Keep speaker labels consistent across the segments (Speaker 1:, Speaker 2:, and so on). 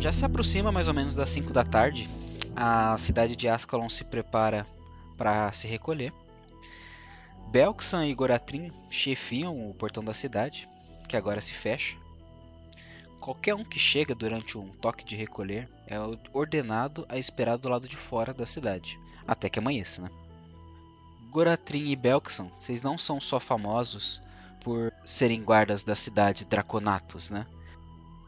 Speaker 1: Já se aproxima mais ou menos das 5 da tarde. A cidade de Ascalon se prepara para se recolher. Belksan e Goratrin chefiam o portão da cidade, que agora se fecha. Qualquer um que chega durante um toque de recolher é ordenado a esperar do lado de fora da cidade, até que amanheça, né? Goratrin e Belksan, vocês não são só famosos por serem guardas da cidade Draconatos, né?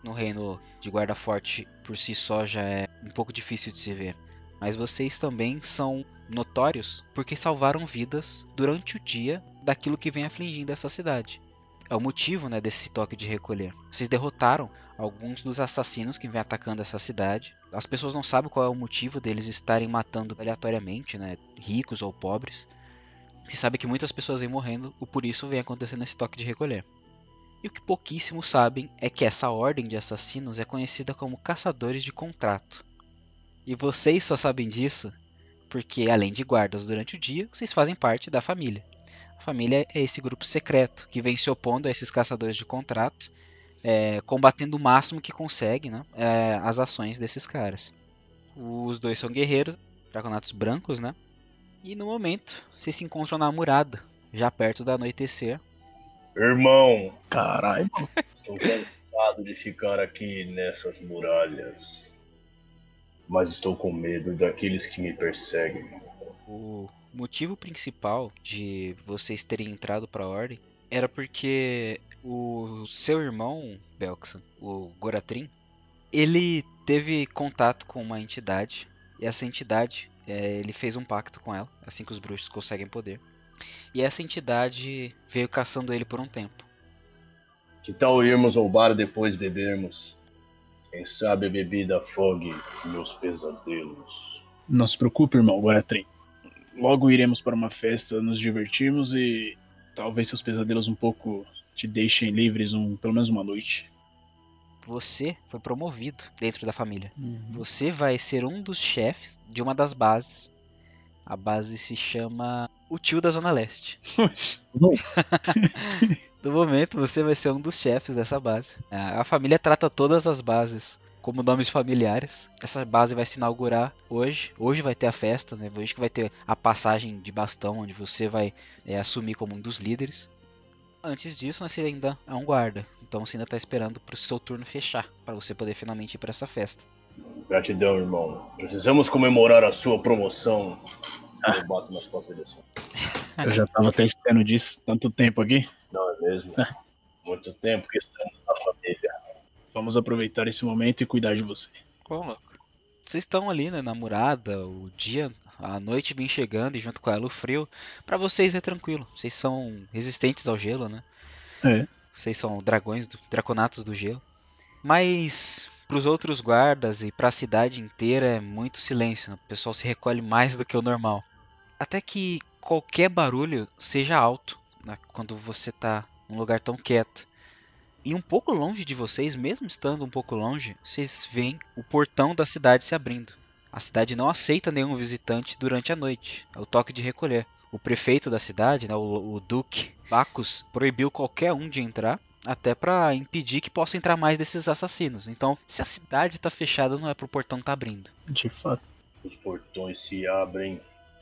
Speaker 1: No reino de guarda forte por si só já é um pouco difícil de se ver. Mas vocês também são notórios porque salvaram vidas durante o dia daquilo que vem afligindo essa cidade. É o motivo né, desse toque de recolher. Vocês derrotaram alguns dos assassinos que vêm atacando essa cidade. As pessoas não sabem qual é o motivo deles estarem matando aleatoriamente, né, ricos ou pobres. Se sabe que muitas pessoas vêm morrendo, e por isso vem acontecendo esse toque de recolher. E o que pouquíssimos sabem é que essa ordem de assassinos é conhecida como caçadores de contrato. E vocês só sabem disso porque, além de guardas durante o dia, vocês fazem parte da família. A família é esse grupo secreto que vem se opondo a esses caçadores de contrato, é, combatendo o máximo que consegue né, é, as ações desses caras. Os dois são guerreiros, draconatos brancos, né? E no momento, vocês se encontram na murada, já perto do anoitecer.
Speaker 2: Irmão,
Speaker 3: Caralho,
Speaker 2: estou cansado de ficar aqui nessas muralhas. Mas estou com medo daqueles que me perseguem.
Speaker 1: O motivo principal de vocês terem entrado para a ordem era porque o seu irmão, Belksan, o Goratrin, ele teve contato com uma entidade e essa entidade é, ele fez um pacto com ela, assim que os bruxos conseguem poder. E essa entidade veio caçando ele por um tempo.
Speaker 2: Que tal irmos ao bar depois bebermos? Quem sabe a bebida afogue meus pesadelos.
Speaker 3: não se preocupe, irmão, Goratrim. Logo iremos para uma festa, nos divertirmos e talvez seus pesadelos um pouco te deixem livres um, pelo menos uma noite.
Speaker 1: Você foi promovido dentro da família. Você vai ser um dos chefes de uma das bases. A base se chama O Tio da Zona Leste. No momento, você vai ser um dos chefes dessa base. A a família trata todas as bases como nomes familiares. Essa base vai se inaugurar hoje. Hoje vai ter a festa, né? Hoje que vai ter a passagem de bastão, onde você vai é, assumir como um dos líderes. Antes disso, né, você ainda é um guarda. Então você ainda tá esperando pro seu turno fechar, para você poder finalmente ir para essa festa.
Speaker 2: Gratidão, irmão. Precisamos comemorar a sua promoção. Eu bato nas costas dele assim.
Speaker 3: Eu já tava até esperando disso tanto tempo aqui.
Speaker 2: Não é mesmo? Muito tempo que estamos na família.
Speaker 3: Vamos aproveitar esse momento e cuidar de você.
Speaker 1: Louco. Vocês estão ali, né, na murada, o dia, a noite vem chegando e junto com ela o frio. Pra vocês é tranquilo. Vocês são resistentes ao gelo, né?
Speaker 3: É.
Speaker 1: Vocês são dragões, do, draconatos do gelo. Mas pros outros guardas e pra cidade inteira é muito silêncio. né? O pessoal se recolhe mais do que o normal. Até que qualquer barulho seja alto né, quando você tá num lugar tão quieto. E um pouco longe de vocês, mesmo estando um pouco longe, vocês veem o portão da cidade se abrindo. A cidade não aceita nenhum visitante durante a noite. É o toque de recolher. O prefeito da cidade, né, o, o Duque Bacchus, proibiu qualquer um de entrar, até para impedir que possa entrar mais desses assassinos. Então, se a cidade está fechada, não é pro portão estar abrindo.
Speaker 3: De fato.
Speaker 2: Os portões se abrem.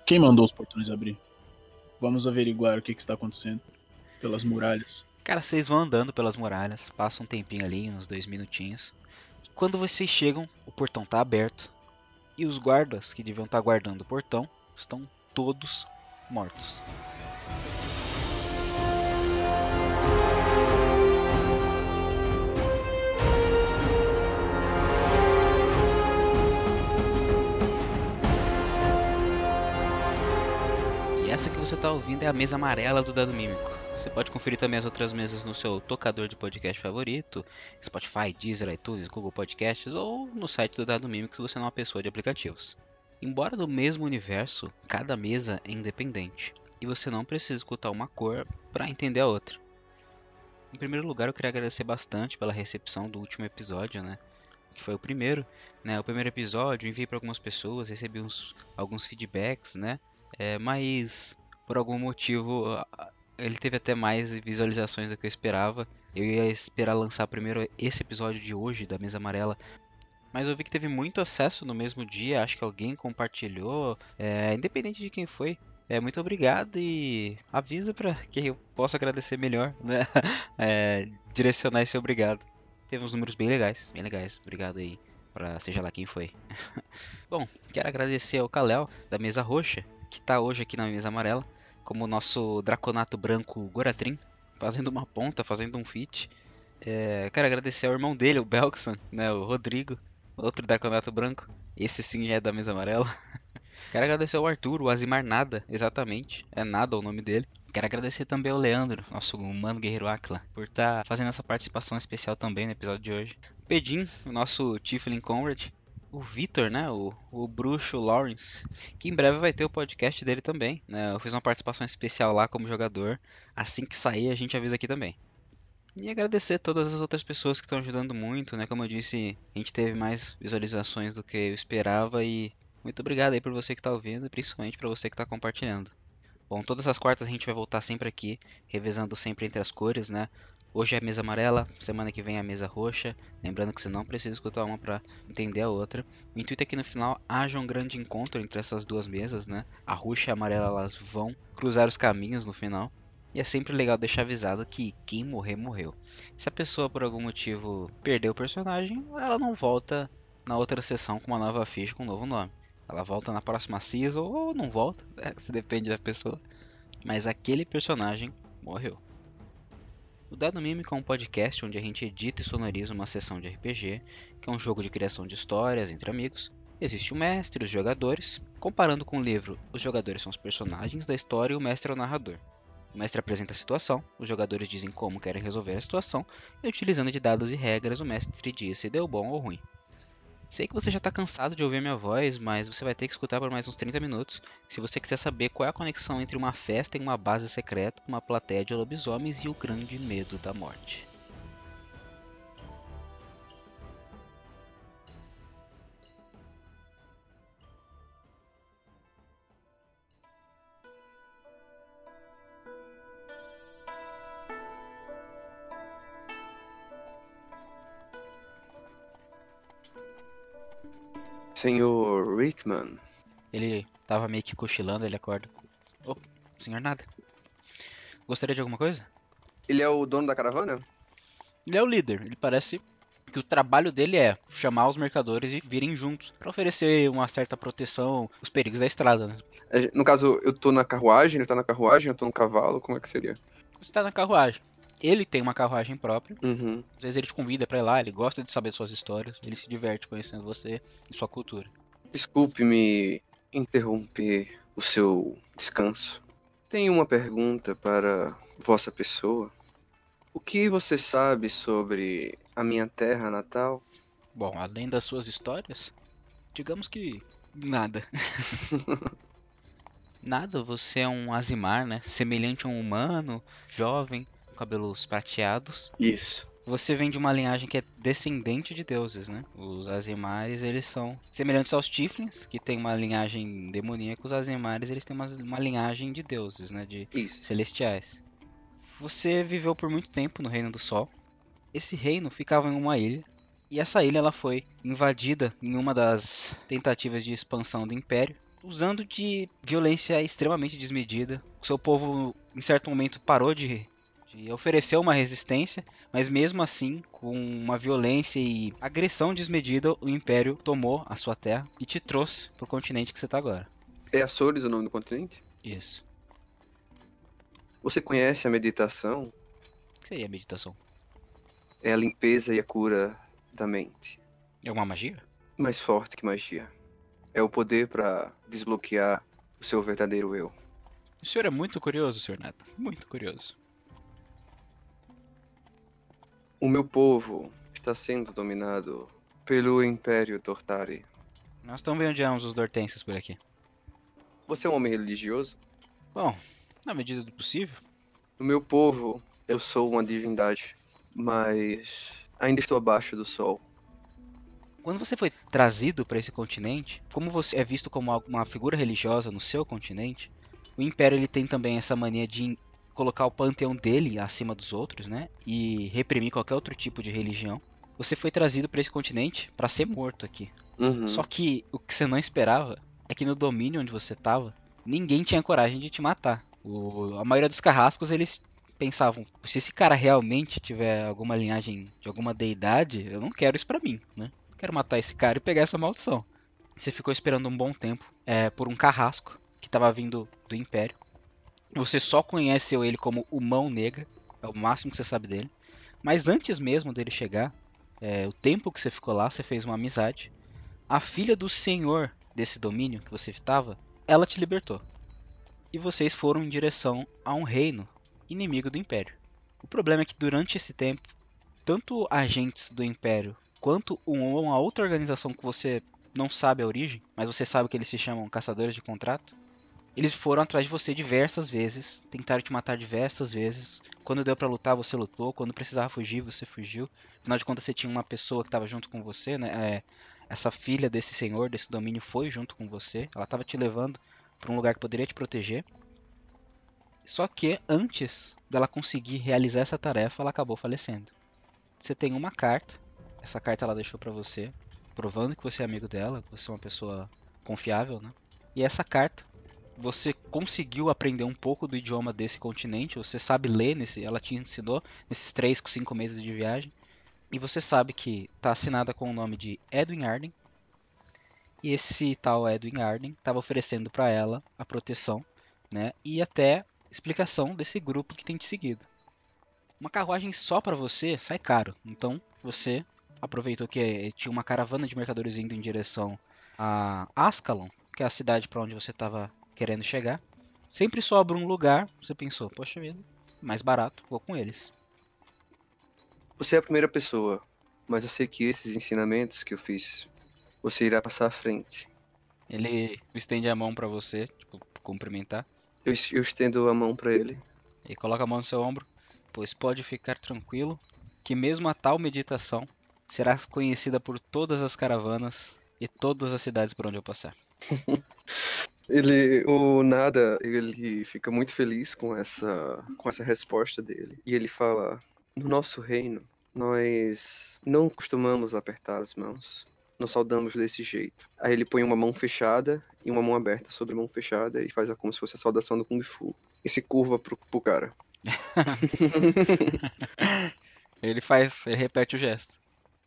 Speaker 3: Quem mandou os portões abrir? Vamos averiguar o que, que está acontecendo pelas muralhas.
Speaker 1: Cara, vocês vão andando pelas muralhas, passa um tempinho ali, uns dois minutinhos. Quando vocês chegam, o portão tá aberto e os guardas que deviam estar guardando o portão estão todos mortos. Essa que você tá ouvindo é a mesa amarela do Dado Mímico. Você pode conferir também as outras mesas no seu tocador de podcast favorito, Spotify, Deezer, iTunes, Google Podcasts ou no site do Dado Mímico se você não é uma pessoa de aplicativos. Embora do mesmo universo, cada mesa é independente e você não precisa escutar uma cor para entender a outra. Em primeiro lugar, eu queria agradecer bastante pela recepção do último episódio, né? Que foi o primeiro, né? O primeiro episódio, enviei para algumas pessoas, recebi uns, alguns feedbacks, né? É, mas por algum motivo ele teve até mais visualizações do que eu esperava. Eu ia esperar lançar primeiro esse episódio de hoje da Mesa Amarela mas eu vi que teve muito acesso no mesmo dia. Acho que alguém compartilhou, é, independente de quem foi. É, muito obrigado e avisa para que eu possa agradecer melhor, né? É, direcionar esse obrigado. Teve uns números bem legais, bem legais. Obrigado aí para seja lá quem foi. Bom, quero agradecer ao Kalel da mesa roxa, que tá hoje aqui na mesa amarela, como o nosso draconato branco Goratrin, fazendo uma ponta, fazendo um fit. É, quero agradecer ao irmão dele, o Belkson, né, o Rodrigo, outro draconato branco. Esse sim já é da mesa amarela. Quero agradecer ao Arthur, o Azimar Nada, exatamente. É Nada o nome dele. Quero agradecer também ao Leandro, nosso humano guerreiro Aquila, por estar tá fazendo essa participação especial também no episódio de hoje. Pedim, o nosso Tiflin Conrad. O Vitor, né? O, o bruxo Lawrence, que em breve vai ter o podcast dele também. Né? Eu fiz uma participação especial lá como jogador. Assim que sair, a gente avisa aqui também. E agradecer todas as outras pessoas que estão ajudando muito, né? Como eu disse, a gente teve mais visualizações do que eu esperava e muito obrigado aí por você que está ouvindo e principalmente para você que está compartilhando. Bom, todas as quartas a gente vai voltar sempre aqui, revezando sempre entre as cores, né? Hoje é a mesa amarela, semana que vem é a mesa roxa. Lembrando que você não precisa escutar uma para entender a outra. O intuito é que no final haja um grande encontro entre essas duas mesas, né? A roxa e a amarela elas vão cruzar os caminhos no final. E é sempre legal deixar avisado que quem morrer, morreu. Se a pessoa por algum motivo perdeu o personagem, ela não volta na outra sessão com uma nova ficha com um novo nome. Ela volta na próxima season ou não volta, né? se depende da pessoa. Mas aquele personagem morreu. O Dado Mímico é um podcast onde a gente edita e sonoriza uma sessão de RPG, que é um jogo de criação de histórias entre amigos. Existe o mestre os jogadores. Comparando com o livro, os jogadores são os personagens da história e o mestre é o narrador. O mestre apresenta a situação, os jogadores dizem como querem resolver a situação, e utilizando de dados e regras, o mestre diz se deu bom ou ruim. Sei que você já está cansado de ouvir minha voz, mas você vai ter que escutar por mais uns 30 minutos se você quiser saber qual é a conexão entre uma festa em uma base secreta, uma plateia de lobisomens e o grande medo da morte.
Speaker 4: Senhor Rickman.
Speaker 1: Ele tava meio que cochilando, ele acorda. Oh, senhor nada. Gostaria de alguma coisa?
Speaker 4: Ele é o dono da caravana?
Speaker 1: Ele é o líder. Ele parece que o trabalho dele é chamar os mercadores e virem juntos para oferecer uma certa proteção aos perigos da estrada. Né?
Speaker 4: É, no caso, eu tô na carruagem, ele tá na carruagem, eu tô no cavalo, como é que seria?
Speaker 1: Você tá na carruagem. Ele tem uma carruagem própria.
Speaker 4: Uhum.
Speaker 1: Às vezes ele te convida para ir lá, ele gosta de saber suas histórias, ele se diverte conhecendo você e sua cultura.
Speaker 4: Desculpe-me interromper o seu descanso. Tenho uma pergunta para vossa pessoa. O que você sabe sobre a minha terra natal?
Speaker 1: Bom, além das suas histórias, digamos que nada. nada, você é um Azimar, né? Semelhante a um humano, jovem, cabelos prateados.
Speaker 4: Isso.
Speaker 1: Você vem de uma linhagem que é descendente de deuses, né? Os Azimares, eles são semelhantes aos Tiflins, que tem uma linhagem demoníaca. Os Azimares, eles têm uma, uma linhagem de deuses, né? De
Speaker 4: Isso.
Speaker 1: celestiais. Você viveu por muito tempo no Reino do Sol. Esse reino ficava em uma ilha. E essa ilha ela foi invadida em uma das tentativas de expansão do Império, usando de violência extremamente desmedida. O seu povo, em certo momento, parou de de oferecer uma resistência, mas mesmo assim, com uma violência e agressão desmedida, o Império tomou a sua terra e te trouxe para o continente que você está agora.
Speaker 4: É Açores o nome do continente?
Speaker 1: Isso.
Speaker 4: Você conhece a meditação?
Speaker 1: O que seria a meditação?
Speaker 4: É a limpeza e a cura da mente.
Speaker 1: É uma magia?
Speaker 4: Mais forte que magia. É o poder para desbloquear o seu verdadeiro eu.
Speaker 1: O senhor é muito curioso, senhor Neto. Muito curioso.
Speaker 4: O meu povo está sendo dominado pelo Império Tortari.
Speaker 1: Nós também odiamos os Dortenses por aqui.
Speaker 4: Você é um homem religioso?
Speaker 1: Bom, na medida do possível.
Speaker 4: No meu povo, eu sou uma divindade, mas ainda estou abaixo do sol.
Speaker 1: Quando você foi trazido para esse continente, como você é visto como uma figura religiosa no seu continente, o Império ele tem também essa mania de colocar o panteão dele acima dos outros, né? E reprimir qualquer outro tipo de religião. Você foi trazido para esse continente para ser morto aqui.
Speaker 4: Uhum.
Speaker 1: Só que o que você não esperava é que no domínio onde você tava, ninguém tinha coragem de te matar. O- a maioria dos carrascos, eles pensavam, se esse cara realmente tiver alguma linhagem de alguma deidade, eu não quero isso pra mim, né? Quero matar esse cara e pegar essa maldição. Você ficou esperando um bom tempo é, por um carrasco que tava vindo do Império. Você só conheceu ele como o Mão Negra, é o máximo que você sabe dele. Mas antes mesmo dele chegar, é, o tempo que você ficou lá, você fez uma amizade. A filha do senhor desse domínio que você estava, ela te libertou. E vocês foram em direção a um reino inimigo do Império. O problema é que durante esse tempo, tanto agentes do Império quanto um- uma outra organização que você não sabe a origem, mas você sabe que eles se chamam Caçadores de Contrato, eles foram atrás de você diversas vezes, tentaram te matar diversas vezes. Quando deu pra lutar, você lutou. Quando precisava fugir, você fugiu. Afinal de contas, você tinha uma pessoa que estava junto com você, né? É, essa filha desse senhor, desse domínio, foi junto com você. Ela estava te levando para um lugar que poderia te proteger. Só que antes dela conseguir realizar essa tarefa, ela acabou falecendo. Você tem uma carta. Essa carta ela deixou pra você, provando que você é amigo dela, que você é uma pessoa confiável, né? E essa carta, você conseguiu aprender um pouco do idioma desse continente. Você sabe ler nesse, ela te ensinou nesses 3, 5 meses de viagem. E você sabe que está assinada com o nome de Edwin Arden. E esse tal Edwin Arden estava oferecendo para ela a proteção, né? E até explicação desse grupo que tem te seguido. Uma carruagem só para você sai caro. Então você aproveitou que tinha uma caravana de mercadores indo em direção a Ascalon, que é a cidade para onde você estava querendo chegar. Sempre sobra um lugar, você pensou, poxa vida, mais barato, vou com eles.
Speaker 4: Você é a primeira pessoa, mas eu sei que esses ensinamentos que eu fiz, você irá passar à frente.
Speaker 1: Ele estende a mão pra você, tipo, cumprimentar,
Speaker 4: Eu, eu estendo a mão pra ele.
Speaker 1: e coloca a mão no seu ombro. Pois pode ficar tranquilo, que mesmo a tal meditação será conhecida por todas as caravanas e todas as cidades por onde eu passar.
Speaker 4: Ele, o Nada, ele fica muito feliz com essa, com essa resposta dele. E ele fala: No nosso reino, nós não costumamos apertar as mãos. Nós saudamos desse jeito. Aí ele põe uma mão fechada e uma mão aberta sobre a mão fechada e faz como se fosse a saudação do Kung Fu. E se curva pro, pro cara.
Speaker 1: Ele faz, ele repete o gesto.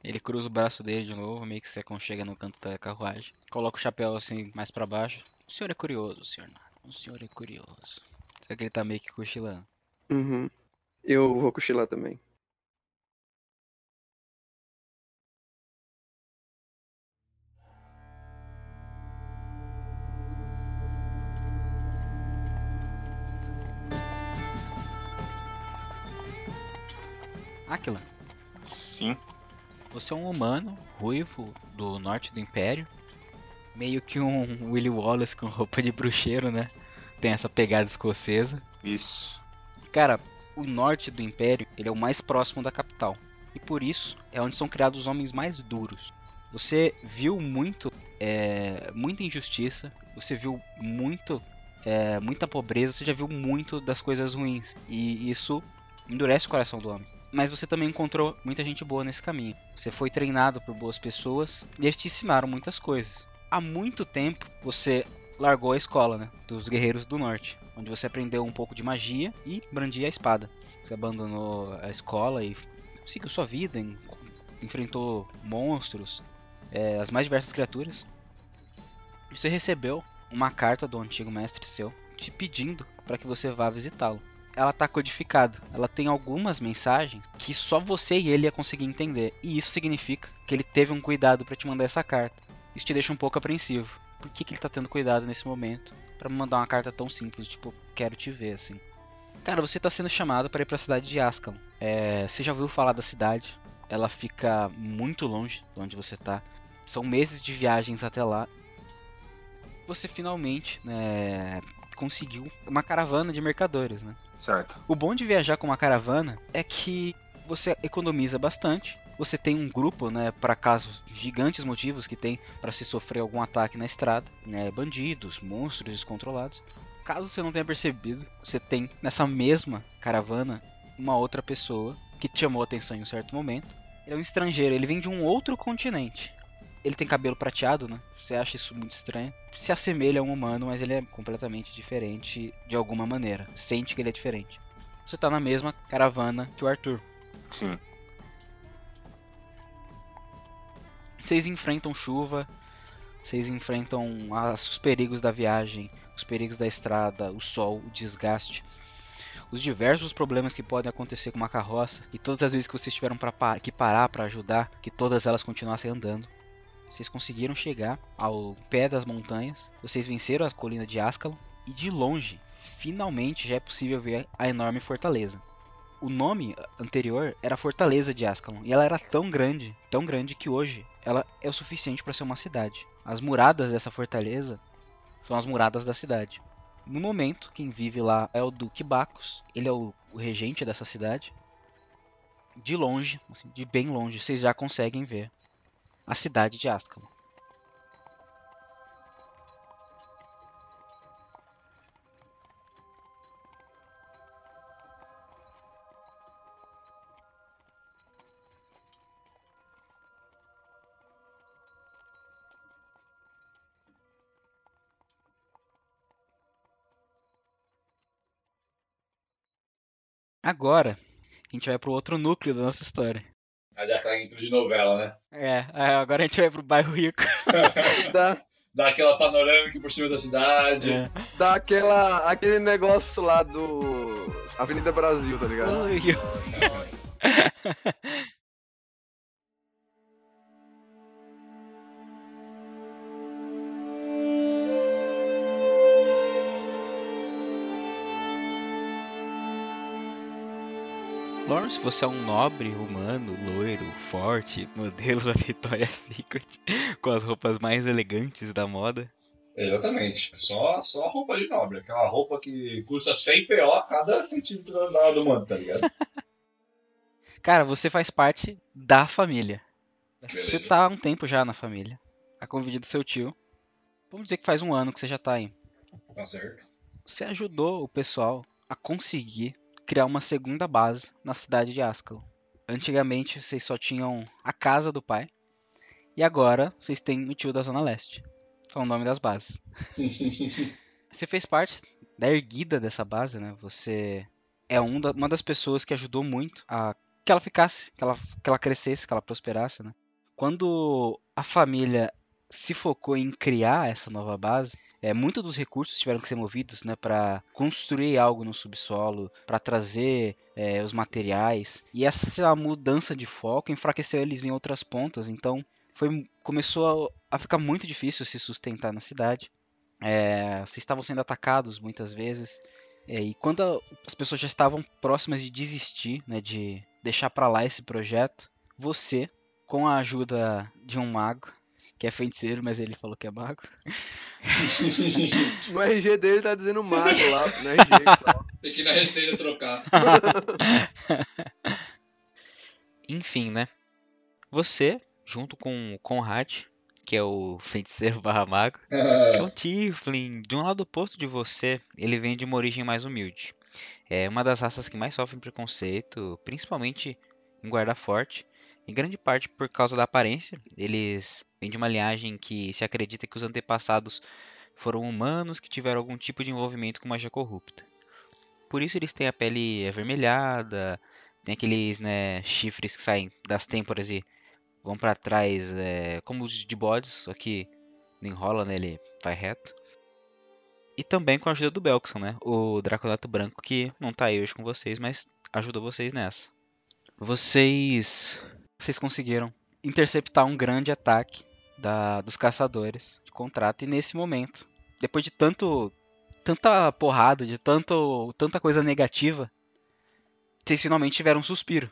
Speaker 1: Ele cruza o braço dele de novo, meio que se aconchega no canto da carruagem. Coloca o chapéu assim mais pra baixo. O senhor é curioso, senhor. O senhor é curioso. Só que ele tá meio que cochilando.
Speaker 4: Uhum. Eu vou cochilar também.
Speaker 1: Aquila,
Speaker 5: Sim.
Speaker 1: Você é um humano, ruivo, do norte do Império. Meio que um Willy Wallace com roupa de bruxeiro, né? Tem essa pegada escocesa.
Speaker 5: Isso.
Speaker 1: Cara, o norte do Império, ele é o mais próximo da capital. E por isso é onde são criados os homens mais duros. Você viu muito, é, muita injustiça. Você viu muito, é, muita pobreza. Você já viu muito das coisas ruins. E isso endurece o coração do homem. Mas você também encontrou muita gente boa nesse caminho. Você foi treinado por boas pessoas e eles te ensinaram muitas coisas. Há muito tempo você largou a escola, né, dos guerreiros do norte, onde você aprendeu um pouco de magia e brandia a espada. Você abandonou a escola e seguiu sua vida, en- enfrentou monstros, é, as mais diversas criaturas. Você recebeu uma carta do antigo mestre seu te pedindo para que você vá visitá-lo. Ela tá codificada. Ela tem algumas mensagens que só você e ele ia conseguir entender. E isso significa que ele teve um cuidado para te mandar essa carta. Isso te deixa um pouco apreensivo. Por que, que ele tá tendo cuidado nesse momento para me mandar uma carta tão simples, tipo, quero te ver assim? Cara, você tá sendo chamado para ir para a cidade de Ascalon. É, você já ouviu falar da cidade? Ela fica muito longe de onde você tá. São meses de viagens até lá. Você finalmente, né, conseguiu uma caravana de mercadores, né?
Speaker 5: Certo.
Speaker 1: O bom de viajar com uma caravana é que você economiza bastante. Você tem um grupo, né, para casos gigantes motivos que tem para se sofrer algum ataque na estrada, né, bandidos, monstros descontrolados. Caso você não tenha percebido, você tem nessa mesma caravana uma outra pessoa que te chamou a atenção em um certo momento. Ele é um estrangeiro, ele vem de um outro continente. Ele tem cabelo prateado, né? Você acha isso muito estranho. Se assemelha a um humano, mas ele é completamente diferente de alguma maneira. Sente que ele é diferente. Você tá na mesma caravana que o Arthur.
Speaker 4: Sim.
Speaker 1: Vocês enfrentam chuva, vocês enfrentam as- os perigos da viagem, os perigos da estrada, o sol, o desgaste, os diversos problemas que podem acontecer com uma carroça e todas as vezes que vocês tiveram pra que parar para ajudar, que todas elas continuassem andando. Vocês conseguiram chegar ao pé das montanhas, vocês venceram a colina de Ascalon e de longe, finalmente já é possível ver a enorme fortaleza. O nome anterior era Fortaleza de Ascalon e ela era tão grande, tão grande que hoje ela é o suficiente para ser uma cidade. As muradas dessa fortaleza são as muradas da cidade. No momento, quem vive lá é o Duque Bacchus, ele é o, o regente dessa cidade. De longe, assim, de bem longe, vocês já conseguem ver a cidade de Ascalon. Agora, a gente vai pro outro núcleo da nossa história.
Speaker 5: Aí dá aquela intro de novela, né?
Speaker 1: É, é, agora a gente vai pro bairro rico.
Speaker 4: Dá,
Speaker 5: Dá aquela panorâmica por cima da cidade.
Speaker 1: É.
Speaker 4: dá aquela, aquele negócio lá do Avenida Brasil, tá ligado?
Speaker 1: Ui, Lawrence, você é um nobre humano, loiro, forte, modelo da Victoria's Secret, com as roupas mais elegantes da moda.
Speaker 5: Exatamente. Só, só roupa de nobre. Aquela roupa que custa 100 PO a cada centímetro do manto, tá ligado?
Speaker 1: Cara, você faz parte da família. Você
Speaker 5: Beleza.
Speaker 1: tá há um tempo já na família. A convite do seu tio. Vamos dizer que faz um ano que você já tá aí.
Speaker 5: Tá certo.
Speaker 1: Você ajudou o pessoal a conseguir criar uma segunda base na cidade de Ascalon. Antigamente vocês só tinham a casa do pai. E agora vocês têm o tio da Zona Leste. São o nome das bases. Você fez parte da erguida dessa base, né? Você é um da- uma das pessoas que ajudou muito a que ela ficasse, que ela, que ela crescesse, que ela prosperasse, né? Quando a família se focou em criar essa nova base, é, muito dos recursos tiveram que ser movidos, né, para construir algo no subsolo, para trazer é, os materiais. E essa mudança de foco enfraqueceu eles em outras pontas. Então, foi, começou a, a ficar muito difícil se sustentar na cidade. É, vocês estavam sendo atacados muitas vezes. É, e quando a- as pessoas já estavam próximas de desistir, né, de deixar pra lá esse projeto, você, com a ajuda de um mago, que é feiticeiro, mas ele falou que é mago,
Speaker 4: No RG dele tá dizendo mago lá, no RG só.
Speaker 5: Tem que ir na receita trocar.
Speaker 1: Enfim, né? Você, junto com o Conrad, que é o feiticeiro barra mago, que é um Tiflin, de um lado oposto de você, ele vem de uma origem mais humilde. É uma das raças que mais sofrem preconceito, principalmente em Guarda Forte, em grande parte por causa da aparência. Eles vêm de uma linhagem que se acredita que os antepassados foram humanos que tiveram algum tipo de envolvimento com magia corrupta. Por isso eles têm a pele avermelhada, tem aqueles né, chifres que saem das têmporas e vão pra trás, é, como os de bodes, só que não enrola, né? Ele vai reto. E também com a ajuda do Belkson, né? O Dracolato Branco, que não tá aí hoje com vocês, mas ajudou vocês nessa. Vocês. Vocês conseguiram interceptar um grande ataque da, dos caçadores de contrato. E nesse momento, depois de tanto. tanta porrada, de tanto, tanta coisa negativa, vocês finalmente tiveram um suspiro.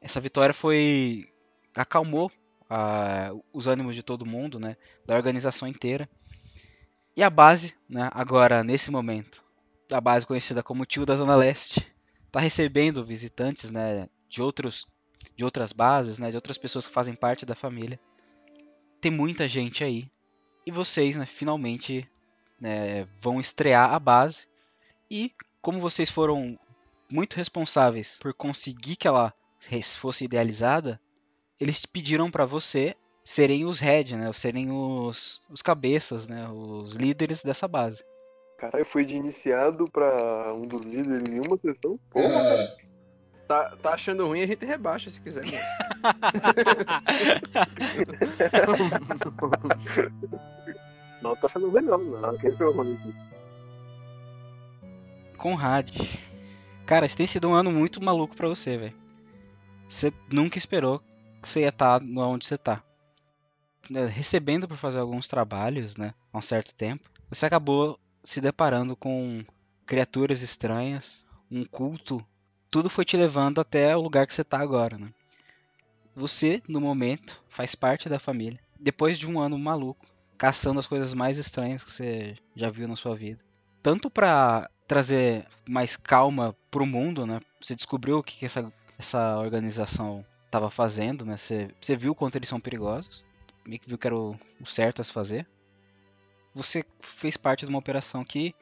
Speaker 1: Essa vitória foi. acalmou ah, os ânimos de todo mundo, né? Da organização inteira. E a base, né, agora nesse momento, a base conhecida como Tio da Zona Leste, está recebendo visitantes, né, de outros de outras bases, né, de outras pessoas que fazem parte da família. Tem muita gente aí. E vocês, né, finalmente né, vão estrear a base. E como vocês foram muito responsáveis por conseguir que ela fosse idealizada, eles pediram pra você serem os head, né? Serem os, os cabeças, né? Os líderes dessa base.
Speaker 6: Caralho, foi de iniciado pra um dos líderes em uma sessão? Porra,
Speaker 5: É,
Speaker 4: Tá, tá achando ruim, a gente rebaixa se quiser.
Speaker 6: não, tô achando legal, não. Quem foi o nome aqui?
Speaker 1: Conrad. Cara, esse tem sido um ano muito maluco pra você, velho. Você nunca esperou que você ia estar onde você tá. Né, Recebendo por fazer alguns trabalhos, né? Há um certo tempo. Você acabou se deparando com criaturas estranhas, um culto. Tudo foi te levando até o lugar que você tá agora, né? Você, no momento, faz parte da família. Depois de um ano maluco, caçando as coisas mais estranhas que você já viu na sua vida. Tanto pra trazer mais calma pro mundo, né? Você descobriu o que, que essa, essa organização estava fazendo, né? Você, você viu quanto eles são perigosos, meio que viu que era o, o certo a se fazer. Você fez parte de uma operação que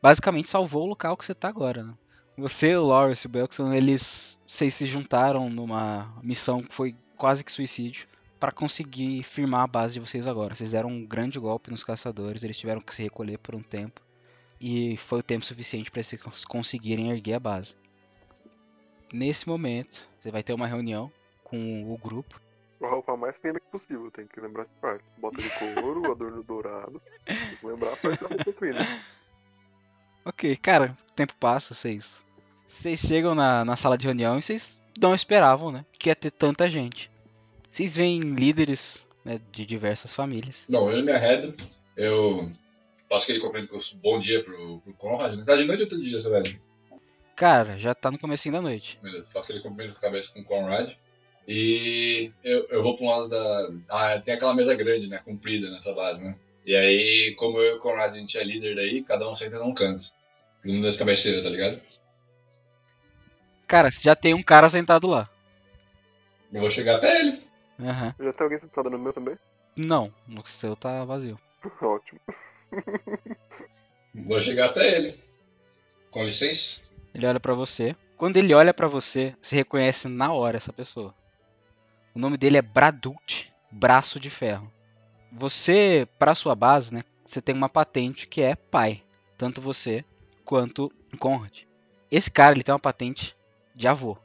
Speaker 1: basicamente salvou o local que você tá agora, né? Você, o Lawrence e o Belkson, eles se juntaram numa missão que foi quase que suicídio para conseguir firmar a base de vocês agora. Vocês deram um grande golpe nos caçadores, eles tiveram que se recolher por um tempo e foi o tempo suficiente para eles cons- conseguirem erguer a base. Nesse momento, você vai ter uma reunião com o grupo.
Speaker 6: A roupa mais que possível, tem que lembrar essa parte. Bota de couro, adorno dourado. Tem que lembrar a parte da roupa fina.
Speaker 1: Ok, cara, o tempo passa, vocês. Vocês chegam na, na sala de reunião e vocês não esperavam, né? Que ia ter tanta gente. Vocês veem líderes né, de diversas famílias.
Speaker 5: Bom, eu me arredo, eu faço aquele cumprimento com o bom dia pro, pro Conrad. Tá de noite ou de dia, seu velho?
Speaker 1: Cara, já tá no comecinho da noite.
Speaker 5: Beleza, faço aquele cumprimento com a cabeça com o Conrad. E eu, eu vou pra um lado da. Ah, tem aquela mesa grande, né? Comprida nessa base, né? E aí, como eu e o Conrad a gente é líder daí, cada um senta num canto. Numa das cabeceiras, tá ligado?
Speaker 1: Cara, já tem um cara sentado lá.
Speaker 5: Eu vou chegar até ele.
Speaker 1: Aham.
Speaker 6: Já tem alguém sentado no meu também?
Speaker 1: Não, no seu tá vazio.
Speaker 6: Ótimo.
Speaker 5: Vou chegar até ele. Com licença.
Speaker 1: Ele olha pra você. Quando ele olha pra você, você reconhece na hora essa pessoa. O nome dele é Bradult, Braço de Ferro. Você, pra sua base, né, você tem uma patente que é pai, tanto você quanto Conrad. Esse cara, ele tem uma patente de avô.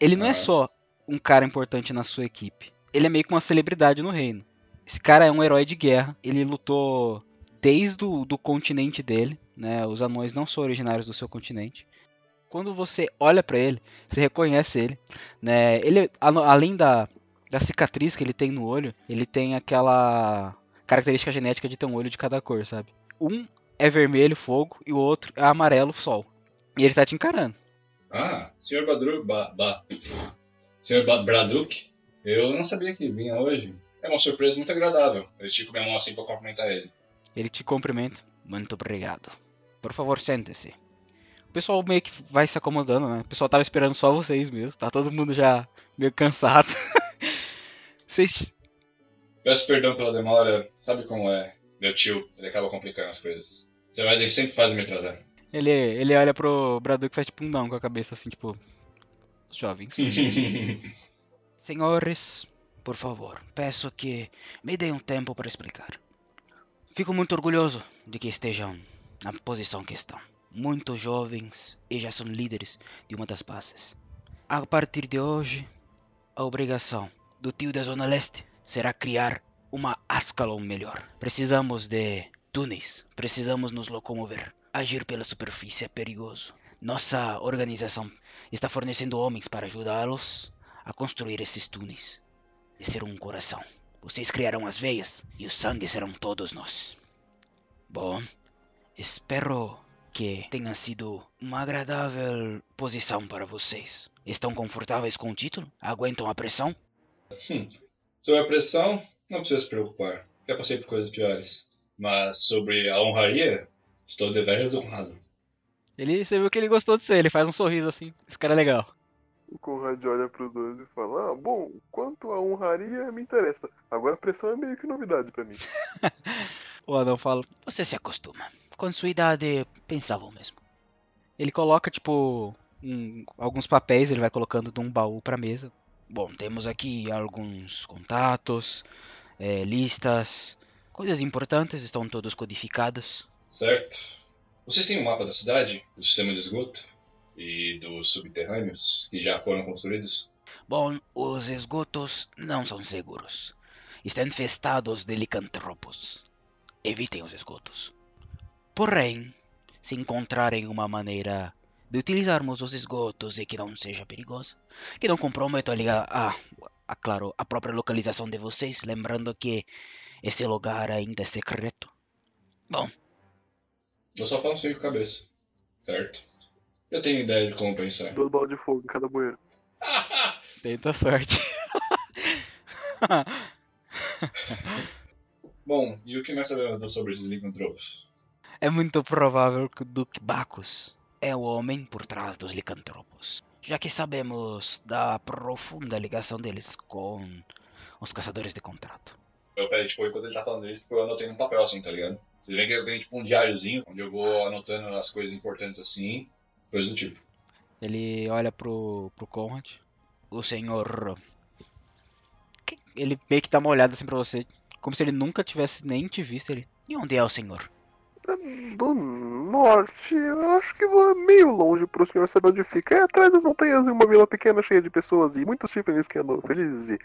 Speaker 1: Ele não é
Speaker 5: Ah.
Speaker 1: só um cara importante na sua equipe, ele é meio que uma celebridade no reino. Esse cara é um herói de guerra, ele lutou desde o do continente dele, né? Os anões não são originários do seu continente. Quando você olha pra ele, você reconhece ele, né? Ele além da, da cicatriz que ele tem no olho, ele tem aquela característica genética de ter um olho de cada cor, sabe? Um é vermelho, fogo, e o outro é amarelo, sol. E ele tá te encarando.
Speaker 5: Ah, senhor Badru, ba, ba, senhor ba, Braduk, eu não sabia que vinha hoje. É uma surpresa muito agradável. Eu estico minha mão assim pra cumprimentar ele.
Speaker 1: Ele te cumprimenta. Muito obrigado. Por favor, sente-se. O pessoal meio que vai se acomodando, né? O pessoal tava esperando só vocês mesmo. Tá todo mundo já meio cansado. Vocês.
Speaker 5: Peço perdão pela demora, sabe como é? Meu tio, ele acaba complicando as coisas. Seu Eden sempre faz me atrasar.
Speaker 1: Ele, ele olha pro Braduk e faz tipo um não com a cabeça, assim, tipo. Jovens. Senhores, por favor, peço que me deem um tempo para explicar. Fico muito orgulhoso de que estejam na posição que estão. Muito jovens e já são líderes de uma das bases. A partir de hoje, a obrigação do tio da Zona Leste será criar uma Ascalon melhor. Precisamos de túneis, precisamos nos locomover. Agir pela superfície é perigoso. Nossa organização está fornecendo homens para ajudá-los a construir esses túneis. E ser um coração. Vocês criarão as veias e o sangue serão todos nós. Bom, espero que tenha sido uma agradável posição para vocês. Estão confortáveis com o título? Aguentam a pressão?
Speaker 5: Sobre a pressão, não precisa se preocupar. Já passei por coisas piores. Mas sobre a honraria, estou deveras honrado.
Speaker 1: Ele, você viu que ele gostou de você, ele faz um sorriso assim. Esse cara é legal.
Speaker 6: O Conrad olha pros dois e fala: Ah, bom, quanto à honraria me interessa. Agora a pressão é meio que novidade pra mim.
Speaker 1: O anão fala: Você se acostuma. Com sua idade, pensavam mesmo. Ele coloca, tipo, um- alguns papéis, ele vai colocando de um baú pra mesa. Bom, temos aqui alguns contatos, eh, listas, coisas importantes, estão todos codificados.
Speaker 5: Certo. Vocês têm um mapa da cidade, do sistema de esgoto e dos subterrâneos que já foram construídos?
Speaker 1: Bom, os esgotos não são seguros. Estão infestados de licantropos. Evitem os esgotos. Porém, se encontrarem uma maneira de utilizarmos os esgotos e que não seja perigosa, que não comprometa a, a, a, claro, a própria localização de vocês, lembrando que este lugar ainda é secreto. Bom,
Speaker 5: Eu só faço assim com a cabeça. Certo. Eu tenho ideia de como pensar.
Speaker 6: Duas bolas de fogo em cada bueiro.
Speaker 1: tenta sorte.
Speaker 5: Bom, e o que nós sabemos sobre esses licantropos?
Speaker 1: É muito provável que o Duque Bacchus é o homem por trás dos licantropos, já que sabemos da profunda ligação deles com os caçadores de contrato.
Speaker 5: Eu peraí, tipo, enquanto ele tá falando isso, eu anotei num papel assim, tá ligado? Vocês veem que eu tenho tipo um diáriozinho, onde eu vou anotando as coisas importantes assim, coisas do tipo.
Speaker 1: Ele olha pro, pro Conrad. O senhor. Ele meio que dá uma olhada assim pra você, como se ele nunca tivesse nem te visto. Ele. E onde é o senhor?
Speaker 6: Do norte, eu acho que vou meio longe pro senhor saber onde fica. É atrás das montanhas, em uma vila pequena cheia de pessoas e muitos chifres que andam felizes. E...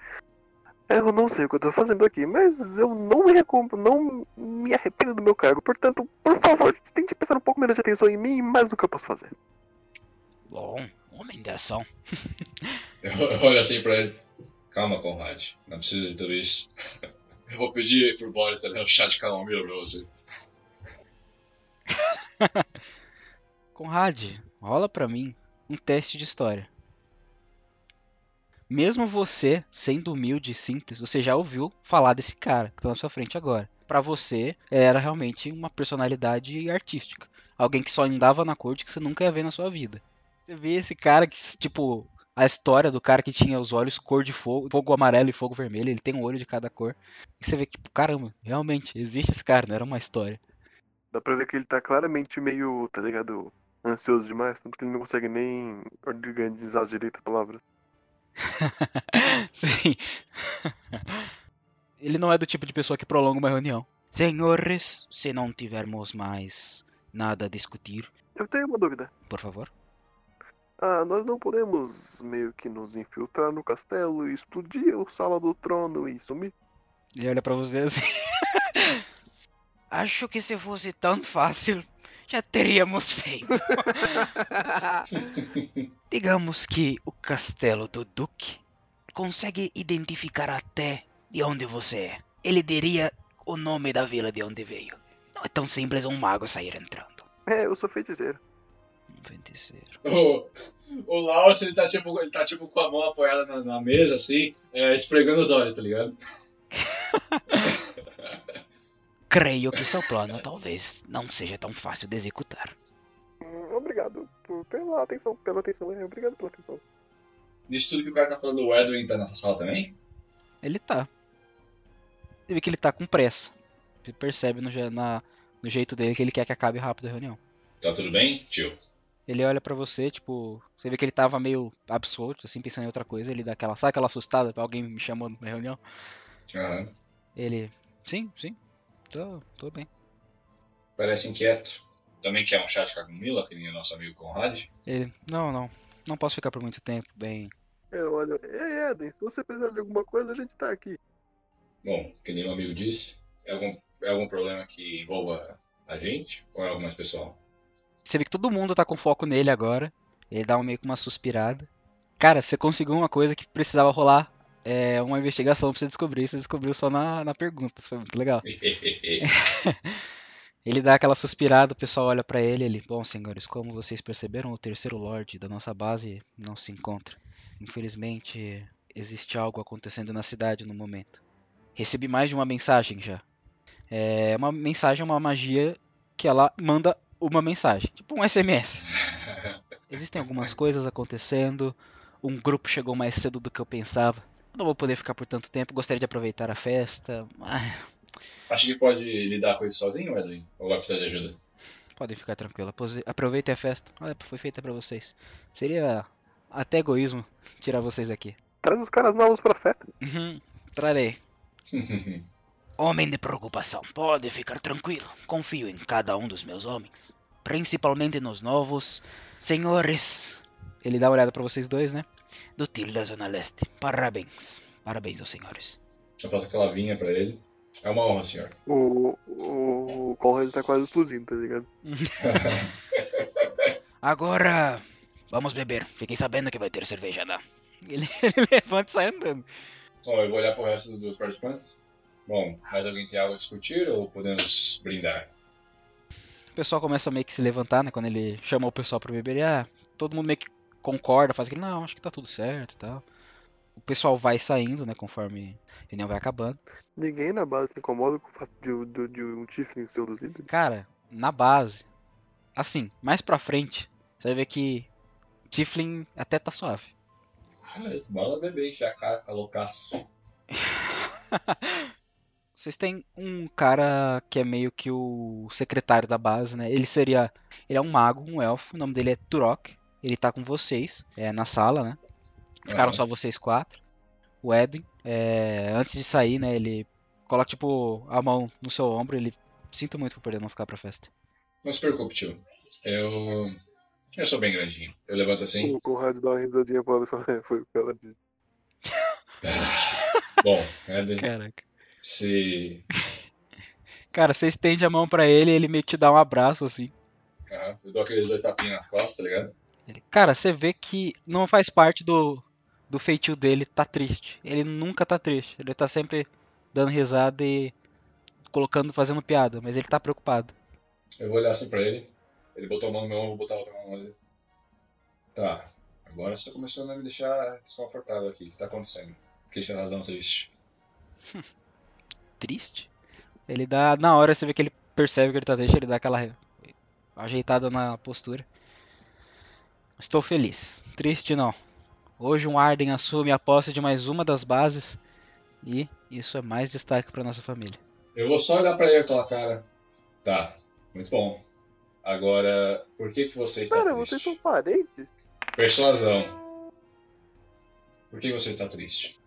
Speaker 6: Eu não sei o que eu tô fazendo aqui, mas eu não me recompo, não me arrependo do meu cargo. Portanto, por favor, tente prestar um pouco menos de atenção em mim e mais do que eu posso fazer.
Speaker 1: Bom, homem de ação.
Speaker 5: Olho assim pra ele. Calma, Conrad. Não precisa de tudo isso. Eu vou pedir pro Boris trazer um chá de camomila pra você.
Speaker 1: Conrad, rola pra mim um teste de história. Mesmo você, sendo humilde e simples, você já ouviu falar desse cara que tá na sua frente agora. Pra você, era realmente uma personalidade artística. Alguém que só andava na corte que você nunca ia ver na sua vida. Você vê esse cara que, tipo, a história do cara que tinha os olhos cor de fogo, fogo amarelo e fogo vermelho, ele tem um olho de cada cor. E você vê que, tipo, caramba, realmente, existe esse cara, não era uma história.
Speaker 6: Dá pra ver que ele tá claramente meio, tá ligado? Ansioso demais, tanto que ele não consegue nem organizar direito a palavra.
Speaker 1: Sim. Ele não é do tipo de pessoa que prolonga uma reunião. Senhores, se não tivermos mais nada a discutir,
Speaker 6: Eu tenho uma dúvida.
Speaker 1: por favor.
Speaker 6: Ah, nós não podemos meio que nos infiltrar no castelo e explodir o sala do trono e sumir?
Speaker 1: Ele olha pra você assim. Acho que se fosse tão fácil, já teríamos feito. Digamos que o castelo do Duque consegue identificar até de onde você é. Ele diria o nome da vila de onde veio. Não é tão simples um mago sair entrando.
Speaker 6: É, eu sou feiticeiro.
Speaker 1: Um feiticeiro.
Speaker 5: O, o Lawrence, ele tá tipo, ele tá tipo com a mão apoiada na, na mesa, assim, é, esfregando os olhos, tá ligado?
Speaker 1: Creio que seu plano talvez não seja tão fácil de executar.
Speaker 6: Hum, Obrigado por- pela atenção, pela atenção, é, obrigado pela atenção.
Speaker 5: Nisso tudo que o cara tá falando, o Edwin tá nessa sala também?
Speaker 1: Ele tá. Você vê que ele tá com pressa. Você percebe no, na- no jeito dele que ele quer que acabe rápido a reunião.
Speaker 5: Tá tudo bem, tio?
Speaker 1: Ele olha pra você, tipo, você vê que ele tava meio absurdo, assim, pensando em outra coisa. Ele dá aquela, sabe aquela assustada? Alguém me chamando na reunião?
Speaker 5: Aham.
Speaker 1: Ele, sim, sim, tô, tô bem.
Speaker 5: Parece inquieto. Também quer um chá de camomila, que nem o nosso amigo Conrad?
Speaker 1: Ele, não, não, não posso ficar por muito tempo, bem.
Speaker 6: Eu olho, ei Eden, se você precisar de alguma coisa, a gente tá aqui.
Speaker 5: Bom, que nem o amigo disse, é algum, é algum problema que envolva a gente ou é algo mais pessoal?
Speaker 1: Você vê que todo mundo tá com foco nele agora. Ele dá um, meio que uma suspirada. Cara, você conseguiu uma coisa que precisava rolar é, uma investigação pra você descobrir. Você descobriu só na, na pergunta. Isso foi muito legal. Ele dá aquela suspirada, o pessoal olha pra ele. Ele, bom, senhores, como vocês perceberam, o terceiro Lorde da nossa base não se encontra. Infelizmente, existe algo acontecendo na cidade no momento. Recebi mais de uma mensagem já. É uma mensagem, uma magia que ela manda uma mensagem, tipo um SMS. Existem algumas coisas acontecendo. Um grupo chegou mais cedo do que eu pensava. Não vou poder ficar por tanto tempo. Gostaria de aproveitar a festa. Ah,
Speaker 5: Acha que pode lidar com isso sozinho, Edwin? Ou vai precisar de ajuda?
Speaker 1: podem ficar tranquilo. Aproveitem a festa. Olha, foi feita pra vocês. Seria até egoísmo tirar vocês aqui.
Speaker 6: Traz os caras novos pra festa.
Speaker 1: Uhum, trarei. Homem de preocupação, pode ficar tranquilo. Confio em cada um dos meus homens. Principalmente nos novos senhores. Ele dá uma olhada pra vocês dois, né? Do tiro da Zona Leste. Parabéns. Parabéns aos senhores.
Speaker 5: Eu faço aquela vinha pra ele. É uma honra, senhor.
Speaker 6: O, o, o Conrad tá quase explodindo, tá ligado?
Speaker 1: Agora, vamos beber. Fiquei sabendo que vai ter cerveja lá. Ele, ele levanta e sai andando.
Speaker 5: Bom, eu vou olhar pro resto dos participantes. Bom, mais alguém tem algo a discutir ou podemos brindar?
Speaker 1: O pessoal começa a meio que se levantar, né? Quando ele chama o pessoal pra beber, ele, ah, todo mundo meio que concorda, faz aquele, não, acho que tá tudo certo e tal. O pessoal vai saindo, né? Conforme a reunião vai acabando.
Speaker 6: Ninguém na base se incomoda com o fato de, de, de um Tiffany ser um dos líderes.
Speaker 1: Cara, na base, assim, mais pra frente, você vai ver que Tiflin até tá suave.
Speaker 5: Ah, esse bala beber, encher a cara, ficar loucaço.
Speaker 1: Vocês têm um cara que é meio que o secretário da base, né? Ele seria. Ele é um mago, um elfo. O nome dele é Turok. Ele tá com vocês, é, na sala, né? Ficaram
Speaker 5: Ah.
Speaker 1: só vocês quatro. O Edwin, é, antes de sair, né? Ele coloca, tipo, a mão no seu ombro. Ele. Sinto muito por poder não ficar pra festa.
Speaker 5: Não se preocupe, tio. Eu. Eu sou bem grandinho. Eu levanto assim.
Speaker 6: O Conrad dá uma risadinha pra ela e fala, é, foi o que ela disse.
Speaker 5: Bom, né,
Speaker 1: Caraca.
Speaker 5: se.
Speaker 1: Cara, você estende a mão pra ele e ele meio que te dá um abraço, assim.
Speaker 5: Eu dou aqueles dois tapinhas nas costas, tá ligado?
Speaker 1: Ele- Cara, você vê que não faz parte do, do feitio dele tá triste. Ele nunca tá triste. Ele tá sempre dando risada e colocando, fazendo piada, mas ele tá preocupado.
Speaker 5: Eu vou olhar assim pra ele. Ele botou a mão no meu ombro, eu vou botar a outra mão nele. Tá. Agora você tá começando a me deixar desconfortável aqui. O que tá acontecendo? Por que você tá dando triste?
Speaker 1: Triste? Ele dá. Na hora você vê que ele percebe que ele tá triste, ele dá aquela ajeitada na postura. Estou feliz. Triste não. Hoje um Arden assume a posse de mais uma das bases e isso é mais destaque pra nossa família.
Speaker 5: Eu vou só olhar pra ele com aquela cara. Tá, muito bom. Agora, por que que você está
Speaker 6: Cara,
Speaker 5: triste?
Speaker 6: vocês são parentes?
Speaker 5: Persuasão. Por que você está triste?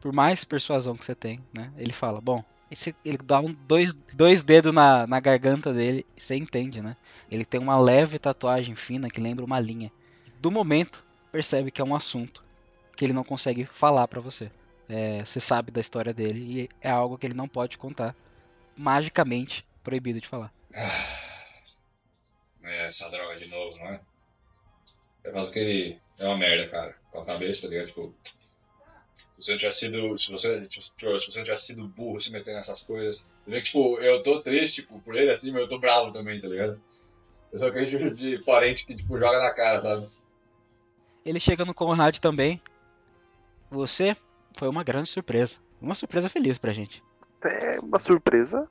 Speaker 1: por mais persuasão que você tem, né? Ele fala, bom, esse- ele dá um, dois, dois dedos na, na garganta dele, você entende, né? Ele tem uma leve tatuagem fina que lembra uma linha. Do momento, percebe que é um assunto que ele não consegue falar pra você. É, você sabe da história dele e é algo que ele não pode contar. Magicamente proibido de falar.
Speaker 5: É essa droga de novo, não é? Eu faço que ele é uma merda, cara. Com a cabeça, tá ligado? Tipo, se você não tivesse sido. Se você, tipo, se você tivesse sido burro se meter nessas coisas. Você vê que, tipo, eu tô triste tipo, por ele assim, mas eu tô bravo também, tá ligado? Eu sou aquele tipo de parente que, tipo, joga na cara, sabe?
Speaker 1: Ele chega no Conrad também. Você foi uma grande surpresa. Uma surpresa feliz pra gente.
Speaker 6: É uma surpresa.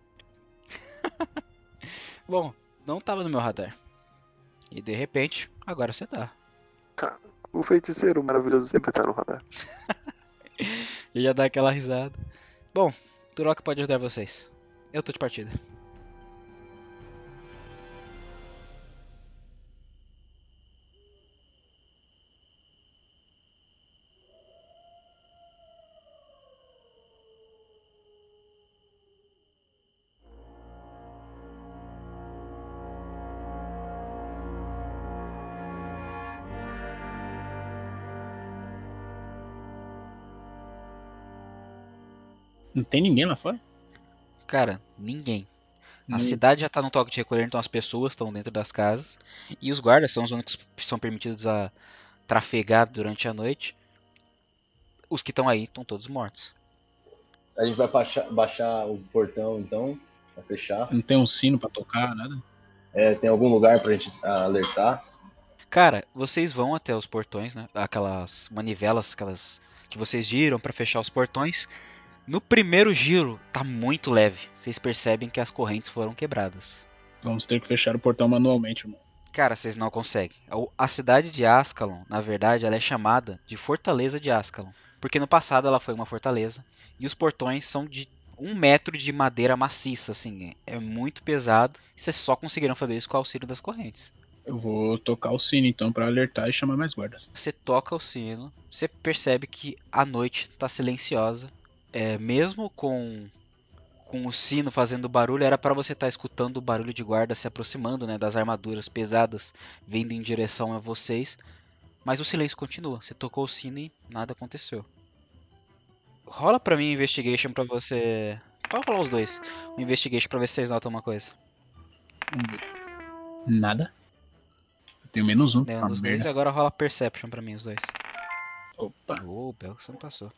Speaker 1: Bom, não tava no meu radar. E de repente, agora você tá.
Speaker 6: O feiticeiro maravilhoso sempre tá no radar.
Speaker 1: E já dá aquela risada. Bom, Turok pode ajudar vocês. Eu tô de partida.
Speaker 3: Tem ninguém lá fora?
Speaker 1: Cara, ninguém. A
Speaker 3: Não-
Speaker 1: cidade já tá no toque de recolher, então as pessoas estão dentro das casas. E os guardas são os únicos que são permitidos a trafegar durante a noite. Os que estão aí estão todos mortos.
Speaker 2: A gente vai baixar, baixar o portão então, pra fechar.
Speaker 3: Não tem um sino pra tocar, nada?
Speaker 2: É, tem algum lugar pra gente alertar?
Speaker 1: Cara, vocês vão até os portões, né? Aquelas manivelas, aquelas que vocês giram pra fechar os portões. No primeiro giro, tá muito leve. Vocês percebem que as correntes foram quebradas.
Speaker 3: Vamos ter que fechar o portão manualmente, irmão.
Speaker 1: Cara, vocês não conseguem. A cidade de Ascalon, na verdade, ela é chamada de Fortaleza de Ascalon. Porque no passado ela foi uma fortaleza. E os portões são de um metro de madeira maciça, assim. É é muito pesado. E vocês só conseguiram fazer isso com o auxílio das correntes.
Speaker 3: Eu vou tocar o sino então pra alertar e chamar mais guardas.
Speaker 1: Você toca o sino, você percebe que a noite tá silenciosa. É, mesmo com com o sino fazendo barulho, era para você estar escutando o barulho de guarda se aproximando, né, das armaduras pesadas vindo em direção a vocês. Mas o silêncio continua. Você tocou o sino e nada aconteceu. Rola pra mim investigation pra você. Pode rolar os dois. Um investigation pra ver se vocês notam uma coisa.
Speaker 3: Nada. Eu tenho menos um.
Speaker 1: Nenhum
Speaker 3: Ah,
Speaker 1: dos dois.
Speaker 3: merda.
Speaker 1: E agora rola perception pra mim os dois.
Speaker 3: Opa.
Speaker 1: Ô, Belkson passou.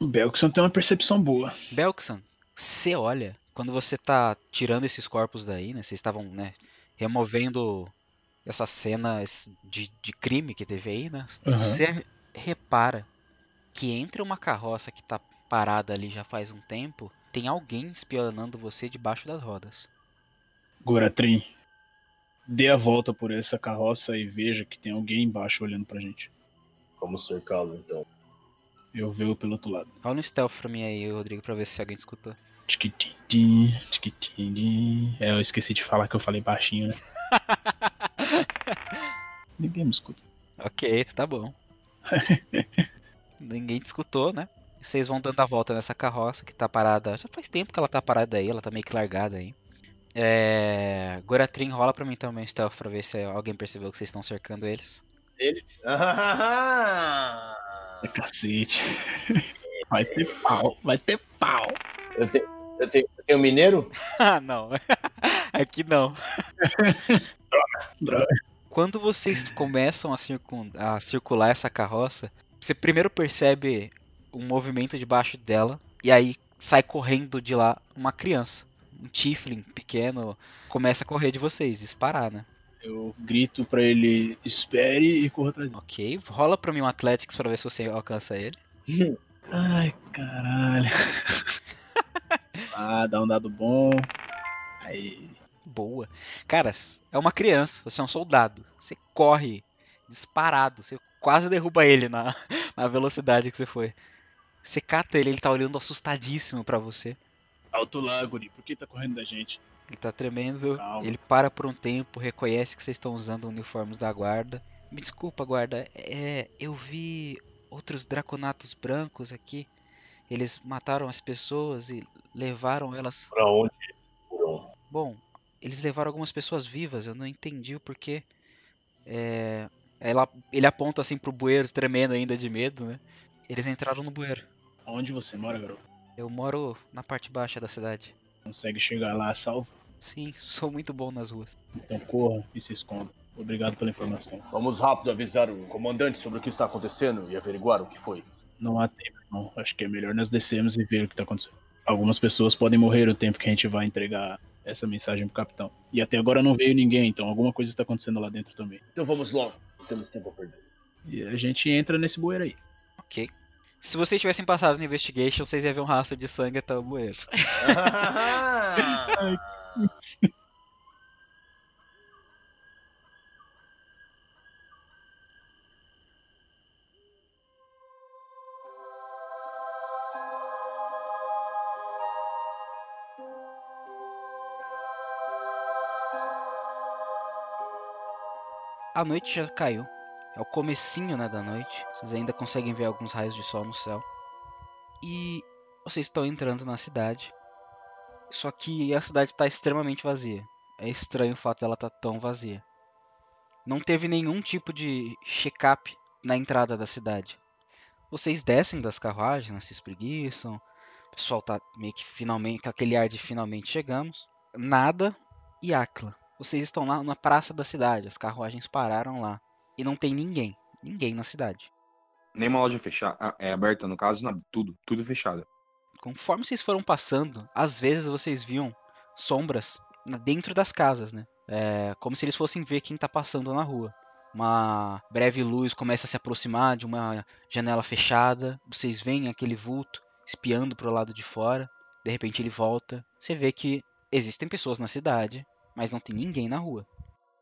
Speaker 3: O Belkson tem uma percepção boa.
Speaker 1: Belkson, você olha, quando você tá tirando esses corpos daí, né? Vocês estavam, né, removendo essa cena de, de crime que teve aí, né?
Speaker 3: Aham.
Speaker 1: Você repara que entre uma carroça que tá parada ali já faz um tempo, tem alguém espionando você debaixo das rodas.
Speaker 3: Goratrim, dê a volta por essa carroça e veja que tem alguém embaixo olhando pra gente.
Speaker 2: Vamos cercá-lo então.
Speaker 3: Eu vejo pelo outro lado.
Speaker 1: Rola um stealth pra mim aí, Rodrigo, pra ver se alguém te escutou.
Speaker 3: É, eu esqueci de falar que eu falei baixinho, né? Ninguém me escuta.
Speaker 1: Ok, tá bom. Ninguém te escutou, né? Vocês vão dando a volta nessa carroça que tá parada. Já faz tempo que ela tá parada aí, ela tá meio que largada aí. É. Goratrin rola pra mim também, stealth, pra ver se alguém percebeu que vocês estão cercando eles.
Speaker 2: Eles.
Speaker 3: É cacete. Vai ter pau, vai ter pau.
Speaker 2: eu, tenho, eu, tenho, eu tenho mineiro?
Speaker 1: Ah, não. Aqui não.
Speaker 3: Droga.
Speaker 1: Quando vocês começam a, circun- a circular essa carroça, você primeiro percebe um movimento debaixo dela e aí sai correndo de lá uma criança. Um Tiflin pequeno começa a correr de vocês, disparar, né?
Speaker 3: Eu grito pra ele, espere e corra atrás dele.
Speaker 1: Ok, rola pra mim um Athletics pra ver se você alcança ele.
Speaker 3: Ai, caralho. ah, dá um dado bom. Aí.
Speaker 1: Boa. Cara, é uma criança, você é um soldado. Você corre disparado, você quase derruba ele na, na velocidade que você foi. Você cata ele, ele tá olhando assustadíssimo pra você.
Speaker 3: Alto lá, guri, por que tá correndo da gente?
Speaker 1: Ele tá tremendo,
Speaker 3: Calma.
Speaker 1: ele para por um tempo, reconhece que vocês estão usando uniformes da guarda. Me desculpa, guarda, é, eu vi outros draconatos brancos aqui. Eles mataram as pessoas e levaram elas.
Speaker 2: Pra onde foram?
Speaker 1: Bom, eles levaram algumas pessoas vivas, eu não entendi o porquê. É, ela, ele aponta assim pro bueiro, tremendo ainda de medo, né? Eles entraram no bueiro.
Speaker 3: Onde você mora, garoto?
Speaker 1: Eu moro na parte baixa da cidade.
Speaker 3: Consegue chegar lá salvo?
Speaker 1: Sim, sou muito bom nas ruas.
Speaker 3: Então corra e se esconda. Obrigado pela informação.
Speaker 2: Vamos rápido avisar o comandante sobre o que está acontecendo e averiguar o que foi.
Speaker 3: Não há tempo, não. Acho que é melhor nós descermos e ver o que tá acontecendo. Algumas pessoas podem morrer o tempo que a gente vai entregar essa mensagem pro capitão. E até agora não veio ninguém, então alguma coisa está acontecendo lá dentro também.
Speaker 2: Então vamos logo. Não temos tempo a perder.
Speaker 3: E a gente entra nesse bueiro aí.
Speaker 1: Ok. Se vocês tivessem passado no investigation, vocês iam ver um rastro de sangue até o bueiro. A noite já caiu. É o comecinho né, da noite. Vocês ainda conseguem ver alguns raios de sol no céu. E vocês estão entrando na cidade. Só que a cidade está extremamente vazia. É estranho o fato dela estar tão vazia. Não teve nenhum tipo de check-up na entrada da cidade. Vocês descem das carruagens, né, se espreguiçam. O pessoal tá meio que finalmente, com aquele ar de finalmente chegamos. Nada e Akla. Vocês estão lá na praça da cidade, as carruagens pararam lá. E não tem ninguém. Ninguém na cidade.
Speaker 7: Nenhuma loja fechada, é aberta no caso, nada, tudo, tudo fechado.
Speaker 1: Conforme vocês foram passando, às vezes vocês viam sombras dentro das casas, né? É, como se eles fossem ver quem tá passando na rua. Uma breve luz começa a se aproximar de uma janela fechada. Vocês veem aquele vulto espiando pro lado de fora. De repente ele volta. Você vê que existem pessoas na cidade, mas não tem ninguém na rua.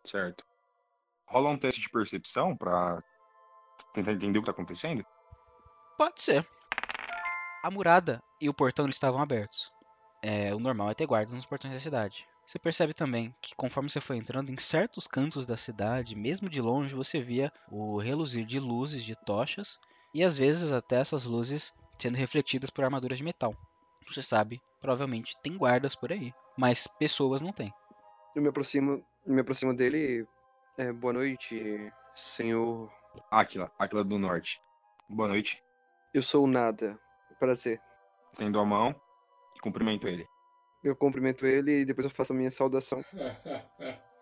Speaker 7: Certo. Rola um teste de percepção pra tentar entender o que tá acontecendo?
Speaker 1: Pode ser. A murada e o portão eles estavam abertos. É, o normal é ter guardas nos portões da cidade. Você percebe também que conforme você foi entrando em certos cantos da cidade, mesmo de longe, você via o reluzir de luzes, de tochas, e às vezes até essas luzes sendo refletidas por armaduras de metal. Você sabe, provavelmente tem guardas por aí, mas pessoas não tem.
Speaker 4: Eu me aproximo, me aproximo dele. É, boa noite, senhor.
Speaker 7: Áquila, Áquila do Norte. Boa noite.
Speaker 4: Eu sou o Nada. Prazer.
Speaker 7: Estendo a mão e cumprimento ele.
Speaker 4: Eu cumprimento ele e depois eu faço a minha saudação.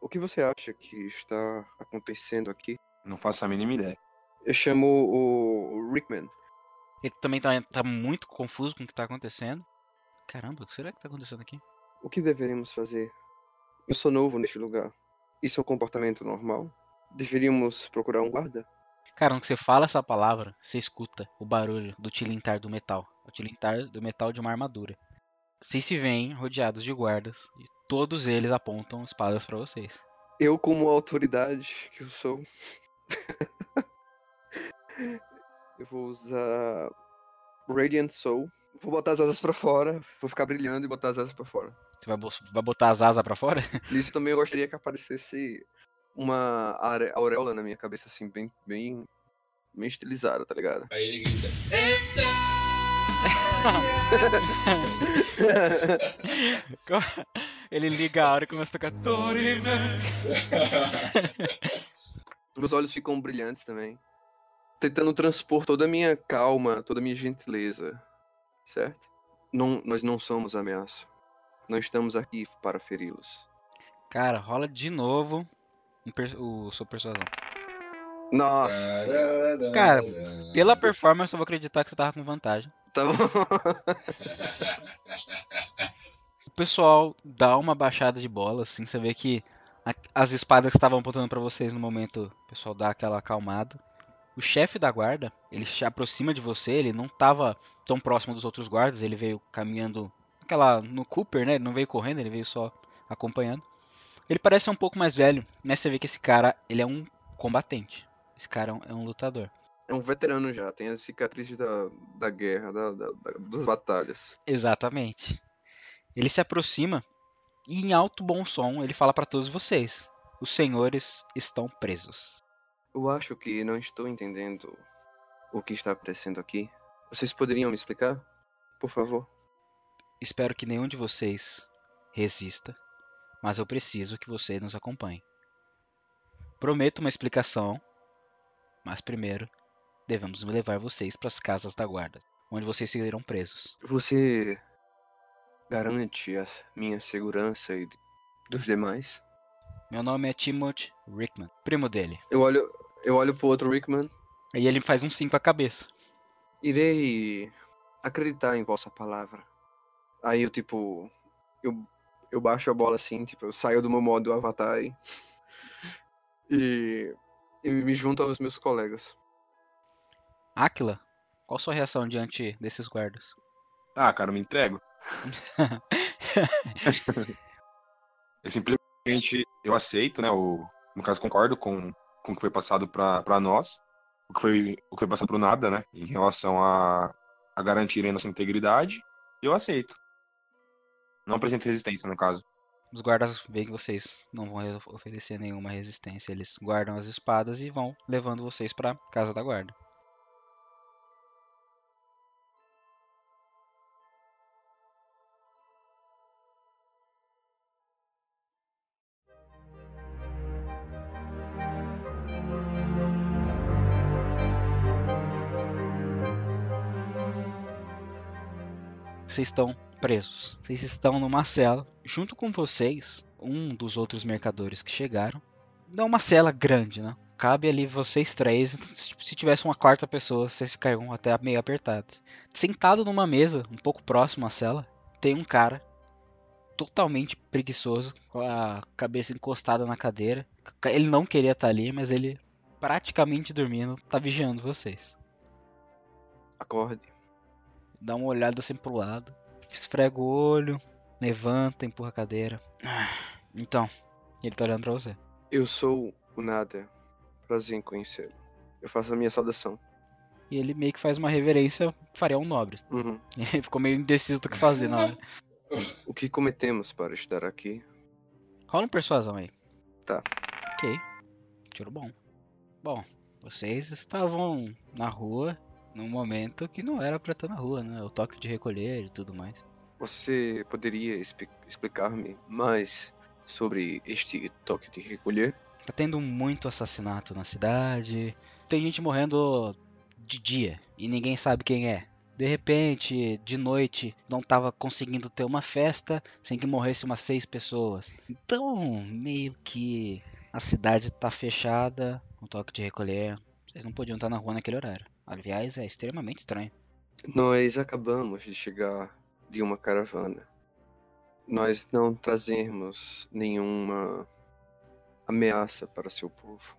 Speaker 4: O que você acha que está acontecendo aqui?
Speaker 7: Não faço a mínima ideia.
Speaker 4: Eu chamo o Rickman.
Speaker 1: Ele também tá, tá muito confuso com o que tá acontecendo. Caramba, o que será que tá acontecendo aqui?
Speaker 4: O que deveríamos fazer? Eu sou novo neste lugar. Isso é um comportamento normal? Deveríamos procurar um guarda?
Speaker 1: Cara, quando você fala essa palavra, você escuta o barulho do tilintar do metal. O tilintar do metal de uma armadura. Vocês se veem rodeados de guardas e todos eles apontam espadas pra vocês.
Speaker 4: Eu, como autoridade que eu sou, eu vou usar Radiant Soul. Vou botar as asas pra fora, vou ficar brilhando e botar as asas pra fora.
Speaker 1: Você vai, vai botar as asas pra fora?
Speaker 4: Nisso também eu gostaria que aparecesse uma are- auréola na minha cabeça, assim, bem, bem, bem estilizada, tá ligado?
Speaker 5: Aí ele grita.
Speaker 1: Ele liga a hora e começa a tocar Torina.
Speaker 4: Meus olhos ficam brilhantes também. Tentando transpor toda a minha calma, toda a minha gentileza. Certo? Não, nós não somos ameaça. Não estamos aqui para feri-los.
Speaker 1: Cara, rola de novo o sua persuasão.
Speaker 4: Nossa!
Speaker 1: Cara, Pela performance, eu vou acreditar que você tava com vantagem.
Speaker 4: Tá bom.
Speaker 1: O pessoal dá uma baixada de bola, assim, você vê que as espadas que estavam apontando pra vocês no momento, o pessoal dá aquela acalmada. O chefe da guarda, ele se aproxima de você, ele não tava tão próximo dos outros guardas, ele veio caminhando aquela no Cooper, né? Ele não veio correndo, ele veio só acompanhando. Ele parece um pouco mais velho, mas você vê que esse cara, ele é um combatente. Esse cara é um, é um lutador.
Speaker 4: É um veterano já, tem as cicatrizes da, da guerra, da, da- da- das batalhas.
Speaker 1: Exatamente. Ele se aproxima e em alto bom som ele fala pra todos vocês: os senhores estão presos.
Speaker 4: Eu acho que não estou entendendo o que está acontecendo aqui. Vocês poderiam me explicar? Por favor.
Speaker 1: Espero que nenhum de vocês resista, mas eu preciso que você nos acompanhe. Prometo uma explicação, mas primeiro devemos levar vocês para as casas da guarda, onde vocês serão presos.
Speaker 4: Você garante a minha segurança e dos demais?
Speaker 1: Meu nome é Timothy Rickman, primo dele.
Speaker 4: Eu olho, eu olho pro outro Rickman.
Speaker 1: E ele faz um sim com a cabeça.
Speaker 4: Irei acreditar em vossa palavra. Aí eu, tipo, eu, eu baixo a bola assim, tipo, eu saio do meu modo avatar e, e, e me junto aos meus colegas.
Speaker 1: Aquila, qual sua reação diante desses guardas?
Speaker 7: Ah, cara, eu me entrego. eu simplesmente eu aceito, né? O, no caso, concordo com, com o que foi passado pra pra nós, o que foi, o que foi passado pro nada, né? Em relação a, a garantir a nossa integridade, eu aceito. Não apresento resistência, no caso.
Speaker 1: Os guardas veem que vocês não vão re- oferecer nenhuma resistência. Eles guardam as espadas e vão levando vocês pra casa da guarda. Vocês estão presos. Vocês estão numa cela. Junto com vocês, um dos outros mercadores que chegaram. Não é uma cela grande, né? Cabe ali vocês três. Se tivesse uma quarta pessoa, vocês ficariam até meio apertados. Sentado numa mesa, um pouco próximo à cela, tem um cara totalmente preguiçoso, com a cabeça encostada na cadeira. Ele não queria estar ali, mas ele praticamente dormindo, tá vigiando vocês.
Speaker 4: Acorde.
Speaker 1: Dá uma olhada assim pro lado, esfrega o olho, levanta, empurra a cadeira. Então, ele tá olhando pra você.
Speaker 4: Eu sou o Nada. Prazer em conhecê-lo. Eu faço a minha saudação.
Speaker 1: E ele meio que faz uma reverência faria um nobre.
Speaker 4: Uhum.
Speaker 1: Ele ficou meio indeciso do que fazer na hora.
Speaker 4: O que cometemos para estar aqui?
Speaker 1: Rola um persuasão aí.
Speaker 4: Tá.
Speaker 1: Ok. Tiro bom. Bom, vocês estavam na rua num momento que não era pra estar na rua, né? O toque de recolher e tudo mais.
Speaker 4: Você poderia expli- explicar-me mais sobre este toque de recolher?
Speaker 1: Tá tendo muito assassinato na cidade. Tem gente morrendo de dia e ninguém sabe quem é. De repente, de noite, não tava conseguindo ter uma festa sem que morresse umas seis pessoas. Então, meio que a cidade tá fechada, o toque de recolher. Vocês não podiam estar na rua naquele horário. Aliás, é extremamente estranho.
Speaker 4: Nós acabamos de chegar de uma caravana. Nós não trazemos nenhuma ameaça para seu povo.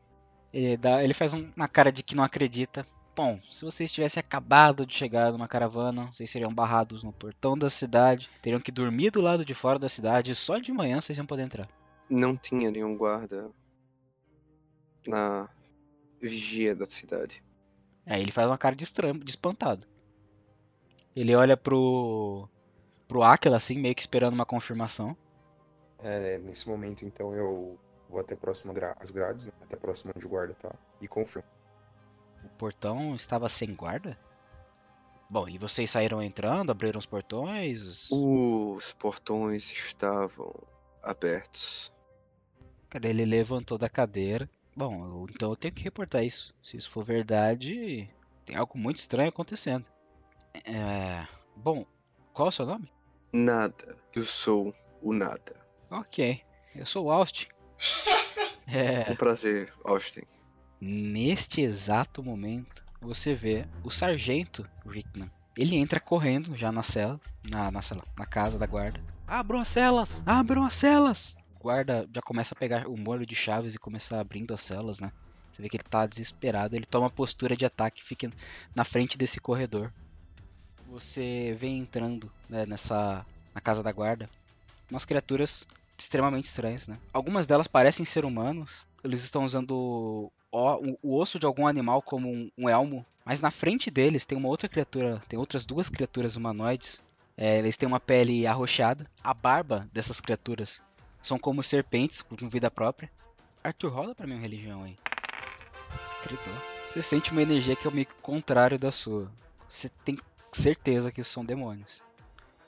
Speaker 1: Ele, dá, ele faz um- uma cara de que não acredita. Bom, se vocês tivessem acabado de chegar numa caravana, vocês seriam barrados no portão da cidade, teriam que dormir do lado de fora da cidade e só de manhã vocês iam poder entrar.
Speaker 4: Não tinha nenhum guarda na vigia da cidade.
Speaker 1: Aí ele faz uma cara de estranho, de espantado. Ele olha pro pro Aquila assim, meio que esperando uma confirmação.
Speaker 7: É, nesse momento, então, eu vou até próximo às grades, até próximo onde o guarda tá, e confirmo.
Speaker 1: O portão estava sem guarda? Bom, e vocês saíram entrando, abriram os portões?
Speaker 4: Os portões estavam abertos.
Speaker 1: Cara, ele levantou da cadeira. Bom, eu- então eu tenho que reportar isso. Se isso for verdade, tem algo muito estranho acontecendo. É. Bom, qual é o seu nome?
Speaker 4: Nada. Eu sou o nada.
Speaker 1: Ok, eu sou o Austin. É.
Speaker 4: Um prazer, Austin.
Speaker 1: Neste exato momento, você vê o sargento Rickman. Ele entra correndo já na cela, na, na cela, na casa da guarda. Abram as celas! Abram as celas! Guarda já começa a pegar o molho de chaves e começar abrindo as celas, né? Você vê que ele tá desesperado, ele toma postura de ataque e fica na frente desse corredor. Você vem entrando né, nessa na casa da guarda, umas criaturas extremamente estranhas, né? Algumas delas parecem ser humanos, eles estão usando o, o osso de algum animal como um, um elmo, mas na frente deles tem uma outra criatura, tem outras duas criaturas humanoides. É, eles têm uma pele arroxeada. A barba dessas criaturas são como serpentes com vida própria. Arthur, rola pra mim uma religião aí. Escritor. Você sente uma energia que é meio que o contrário da sua. Você tem certeza que são demônios.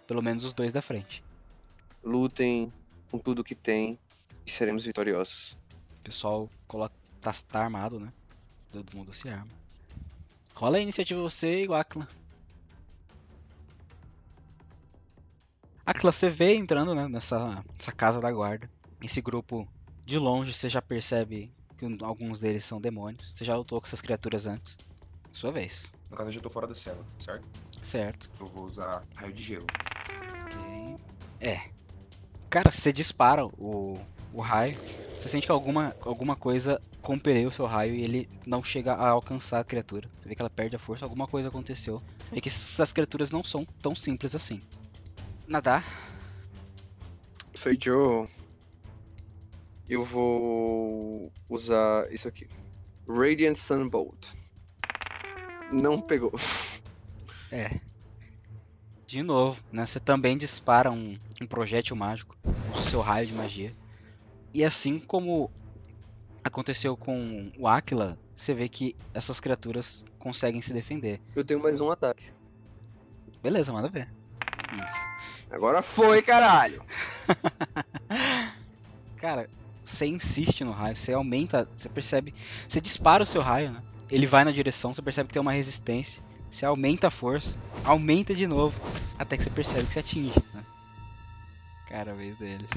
Speaker 1: Pelo menos os dois da frente.
Speaker 4: Lutem com tudo que tem e seremos vitoriosos.
Speaker 1: O pessoal coloca, tá, tá armado, né? Todo mundo se arma. Rola a iniciativa você e o Akla. Akla, você vê entrando né, nessa, nessa casa da guarda. Esse grupo, de longe, você já percebe que alguns deles são demônios. Você já lutou com essas criaturas antes. Sua vez.
Speaker 7: No caso, eu já tô fora da cela, certo?
Speaker 1: Certo.
Speaker 7: Eu vou usar raio de gelo.
Speaker 1: Ok. É. Cara, você dispara o, o raio. Você sente que alguma, alguma coisa compeliu o seu raio e ele não chega a alcançar a criatura. Você vê que ela perde a força, alguma coisa aconteceu. Você vê que essas criaturas não são tão simples assim. Nadar.
Speaker 4: Sou Joe. Eu vou usar isso aqui. Radiant Sunbolt. Não pegou.
Speaker 1: É. De novo, né? Você também dispara um, um projétil mágico. O seu raio de magia. E assim como aconteceu com o Aquila, você vê que essas criaturas conseguem se defender.
Speaker 4: Eu tenho mais um ataque.
Speaker 1: Beleza, manda ver.
Speaker 4: Agora foi, caralho!
Speaker 1: Cara, você insiste no raio, você aumenta, você percebe, você dispara o seu raio, né? Ele vai na direção, você percebe que tem uma resistência, você aumenta a força, aumenta de novo, até que você percebe que você atinge, né? Cara, a vez deles.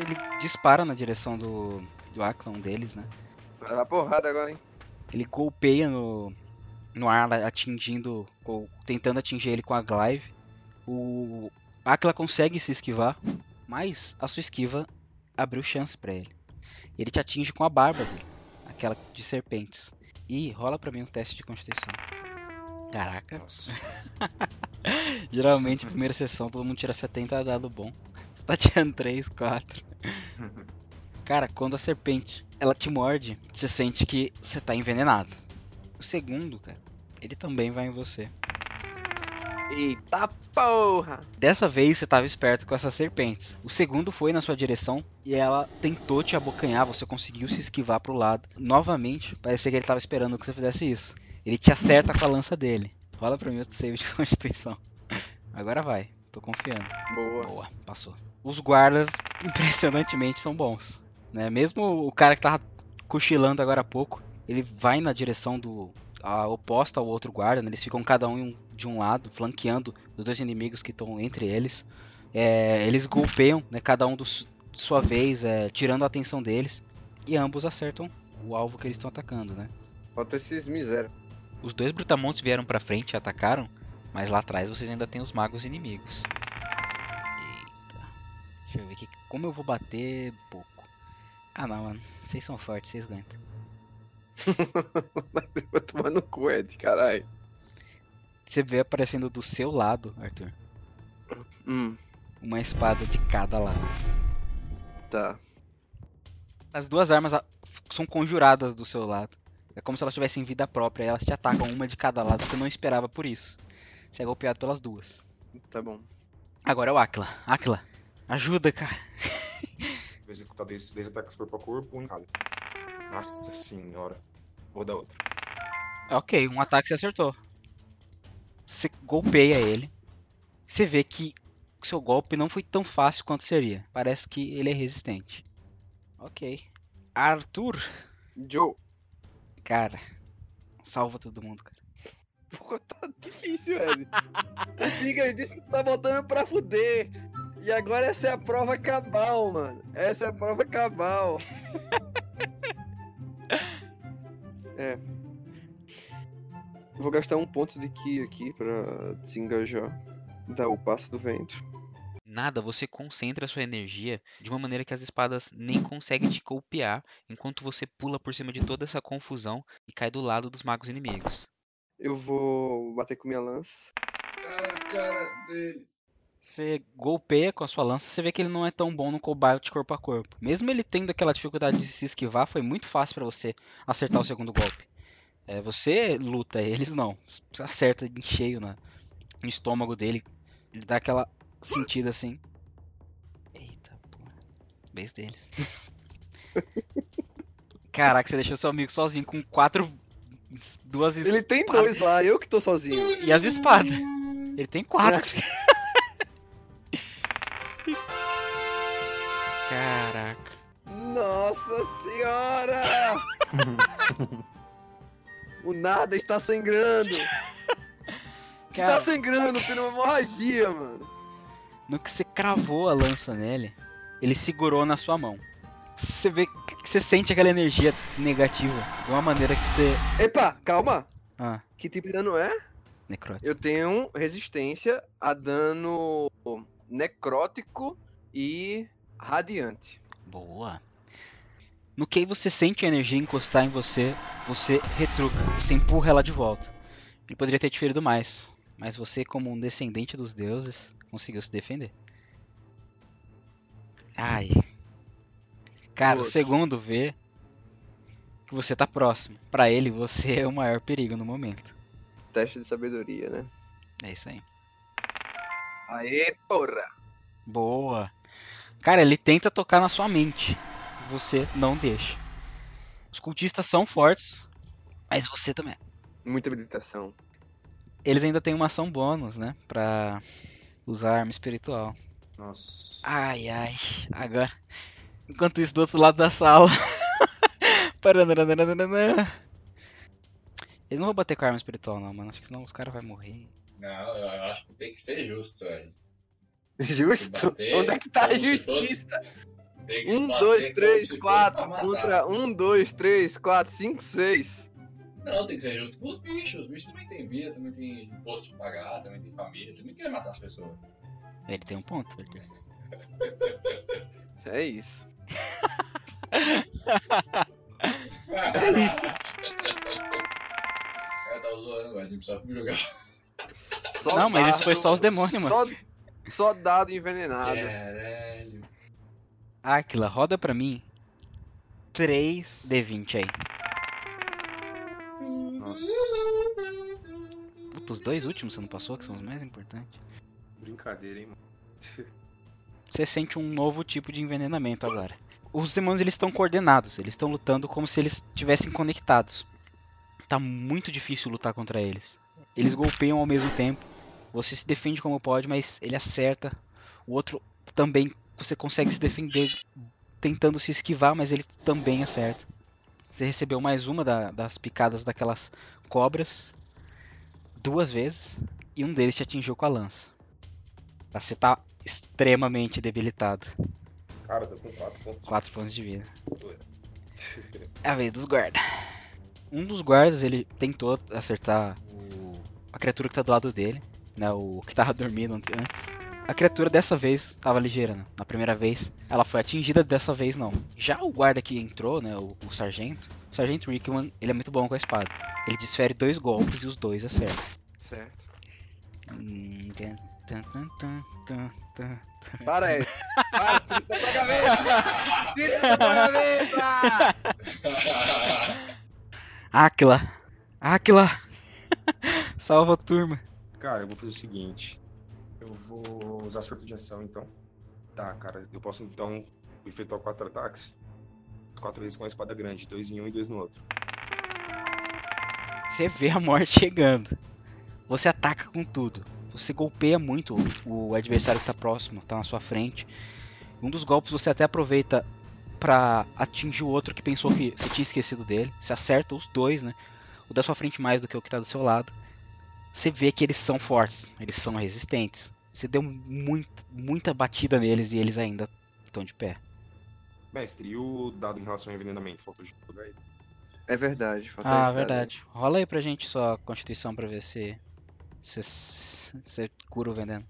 Speaker 1: Ele dispara na direção do, do Akla, um deles, né?
Speaker 4: Vai dar porrada agora, hein?
Speaker 1: Ele golpeia no, no ar, atingindo, ou tentando atingir ele com a Glaive. O Aquila consegue se esquivar, mas a sua esquiva abriu chance pra ele. Ele te atinge com a barba dele, aquela de serpentes. E rola pra mim um teste de constituição. Caraca, geralmente primeira sessão todo mundo tira 70 dado bom. Você tá tirando 3, 4. Cara, quando a serpente ela te morde, você sente que você tá envenenado. O segundo, cara, ele também vai em você.
Speaker 4: Eita porra!
Speaker 1: Dessa vez você estava esperto com essas serpentes. O segundo foi na sua direção e ela tentou te abocanhar, você conseguiu se esquivar pro lado. Novamente, parecia que ele estava esperando que você fizesse isso. Ele te acerta com a lança dele. Rola pra mim outro save de constituição. Agora vai, tô confiando.
Speaker 4: Boa.
Speaker 1: Boa, passou. Os guardas, impressionantemente, são bons. Né? Mesmo o cara que tava cochilando agora há pouco, ele vai na direção do a oposta ao outro guarda. né? Eles ficam cada um em um- de um lado, flanqueando os dois inimigos que estão entre eles. É, eles golpeiam, né, cada um de sua vez, é, tirando a atenção deles. E ambos acertam o alvo que eles estão atacando, né?
Speaker 4: Falta esses miséria.
Speaker 1: Os dois brutamontes vieram pra frente e atacaram, mas lá atrás vocês ainda tem os magos inimigos. Eita. Deixa eu ver aqui. Como eu vou bater pouco. Ah não, mano. Vocês são fortes, vocês aguentam.
Speaker 4: Vou tomar no cu, Ed, caralho.
Speaker 1: Você vê aparecendo do seu lado, Arthur,
Speaker 4: Hum,
Speaker 1: uma espada de cada lado.
Speaker 4: tá.
Speaker 1: As duas armas são conjuradas do seu lado. É como se elas tivessem vida própria. e Elas te atacam uma de cada lado. Você não esperava por isso. Você é golpeado pelas duas.
Speaker 4: Tá bom.
Speaker 1: Agora é o Aquila. Aquila, ajuda, cara.
Speaker 7: Vou executar 10 10 ataques corpo a corpo, um cada. Nossa senhora. Vou dar outro.
Speaker 1: Ok, um ataque você acertou. Você golpeia ele. Você vê que seu golpe não foi tão fácil quanto seria. Parece que ele é resistente. Ok. Arthur,
Speaker 4: Joe.
Speaker 1: cara, salva todo mundo, cara.
Speaker 4: Porra, tá difícil, Ed. o Pigas disse que tá voltando pra fuder. E agora essa é a prova cabal, mano. Essa é a prova cabal. é. Vou gastar um ponto de Ki aqui pra desengajar. Dar o passo do vento.
Speaker 1: Nada, você concentra sua energia de uma maneira que as espadas nem conseguem te golpear enquanto você pula por cima de toda essa confusão e cai do lado dos magos inimigos.
Speaker 4: Eu vou bater com minha lança.
Speaker 5: Cara, cara dele.
Speaker 1: Você golpeia com a sua lança, você vê que ele não é tão bom no combate corpo a corpo. Mesmo ele tendo aquela dificuldade de se esquivar, foi muito fácil pra você acertar o segundo golpe. É, você luta, eles não. Você acerta em cheio na, no estômago dele. Ele dá aquela sentida assim. Eita, porra. Vez deles. Caraca, você deixou seu amigo sozinho com quatro. Duas
Speaker 4: Ele tem
Speaker 1: espadas.
Speaker 4: dois lá, eu que tô sozinho.
Speaker 1: E as espadas. Ele tem quatro. Caraca.
Speaker 4: Nossa senhora! O nada está sangrando.
Speaker 1: Cara.
Speaker 4: Está sangrando, tendo uma hemorragia, mano.
Speaker 1: No que você cravou a lança nele, ele segurou na sua mão. Você vê que você sente aquela energia negativa de uma maneira que você.
Speaker 4: Epa, calma.
Speaker 1: Ah,
Speaker 4: Que tipo de dano é?
Speaker 1: necrótico.
Speaker 4: Eu tenho resistência a dano necrótico e radiante.
Speaker 1: Boa. No que você sente a energia encostar em você, você retruca, você empurra ela de volta. Ele poderia ter te ferido mais, mas você, como um descendente dos deuses, conseguiu se defender. Ai. Cara, o segundo vê que você tá próximo. Pra ele, você é o maior perigo no momento.
Speaker 4: Teste de sabedoria, né?
Speaker 1: É isso aí.
Speaker 4: Aê, porra!
Speaker 1: Boa. Cara, ele tenta tocar na sua mente. Você não deixa. Os cultistas são fortes, mas você também.
Speaker 4: Muita meditação.
Speaker 1: Eles ainda têm uma ação bônus, né? Pra usar arma espiritual.
Speaker 7: Nossa.
Speaker 1: Ai, ai. Agora. Enquanto isso, do outro lado da sala. Eles não vão bater com a arma espiritual, não, mano. Acho que senão os caras vão morrer.
Speaker 5: Não, eu acho que tem que ser justo, velho.
Speaker 4: Justo?
Speaker 5: bater
Speaker 4: Onde é que tá a justiça?
Speaker 5: Tem que se
Speaker 4: Um, dois, três, quatro. Contra um, dois, três, quatro, cinco, seis.
Speaker 5: Não, tem que ser justo com os bichos. Os bichos também têm vida, também tem imposto pra pagar, também tem família, também quer matar as pessoas.
Speaker 1: Ele tem um ponto. Arthur.
Speaker 4: É isso.
Speaker 5: é
Speaker 4: isso.
Speaker 5: O cara tá zoando, velho. Não precisa me jogar.
Speaker 4: Só
Speaker 1: Não, mas isso foi só os demônios,
Speaker 4: Só, só dado envenenado.
Speaker 5: Caralho.
Speaker 1: Aquila, roda pra mim 3 D20 aí.
Speaker 7: Nossa.
Speaker 1: Puta, os dois últimos você não passou, que são os mais importantes.
Speaker 7: Brincadeira, hein, mano.
Speaker 1: Você sente um novo tipo de envenenamento agora. Os demônios eles estão coordenados, eles estão lutando como se eles estivessem conectados. Tá muito difícil lutar contra eles. Eles golpeiam ao mesmo tempo. Você se defende como pode, mas ele acerta. O outro também você consegue se defender tentando se esquivar, mas ele também acerta. Você recebeu mais uma da- das picadas daquelas cobras duas vezes e um deles te atingiu com a lança. Você tá extremamente debilitado.
Speaker 7: Cara, tô com 4 pontos.
Speaker 1: 4 pontos de vida. É a vez dos guardas. Um dos guardas, ele tentou acertar o- a criatura que tá do lado dele, né? O que tava dormindo ante- antes. A criatura dessa vez tava ligeira, né? Na primeira vez, ela foi atingida, dessa vez não. Já o guarda que entrou, né? O, o sargento, o sargento Rickman, ele é muito bom com a espada. Ele desfere dois golpes e os dois acertam.
Speaker 4: Certo.
Speaker 1: Hum.
Speaker 4: Para aí. Para, tira da cabeça! Tira da tua cabeça!
Speaker 1: Áquila! Áquila! Salva a turma.
Speaker 7: Cara, eu vou fazer o seguinte. Eu vou usar surto de ação, então. Tá, cara. Eu posso, então, efetuar quatro ataques. Quatro vezes com a espada grande. Dois em um e dois no outro.
Speaker 1: Você vê a morte chegando. Você ataca com tudo. Você golpeia muito o adversário que tá próximo, tá na sua frente. Um dos golpes você até aproveita pra atingir o outro que pensou que você tinha esquecido dele. Você acerta os dois, né? O da sua frente mais do que o que tá do seu lado. Você vê que eles são fortes, eles são resistentes. Você deu muito, muita batida neles e eles ainda estão de pé.
Speaker 7: Mestre, e o dado em relação ao envenenamento? Falta jogar ele.
Speaker 4: É verdade. falta
Speaker 1: Ah,
Speaker 4: esse dado aí.
Speaker 1: verdade. Rola aí pra gente sua constituição pra ver se se você cura o veneno.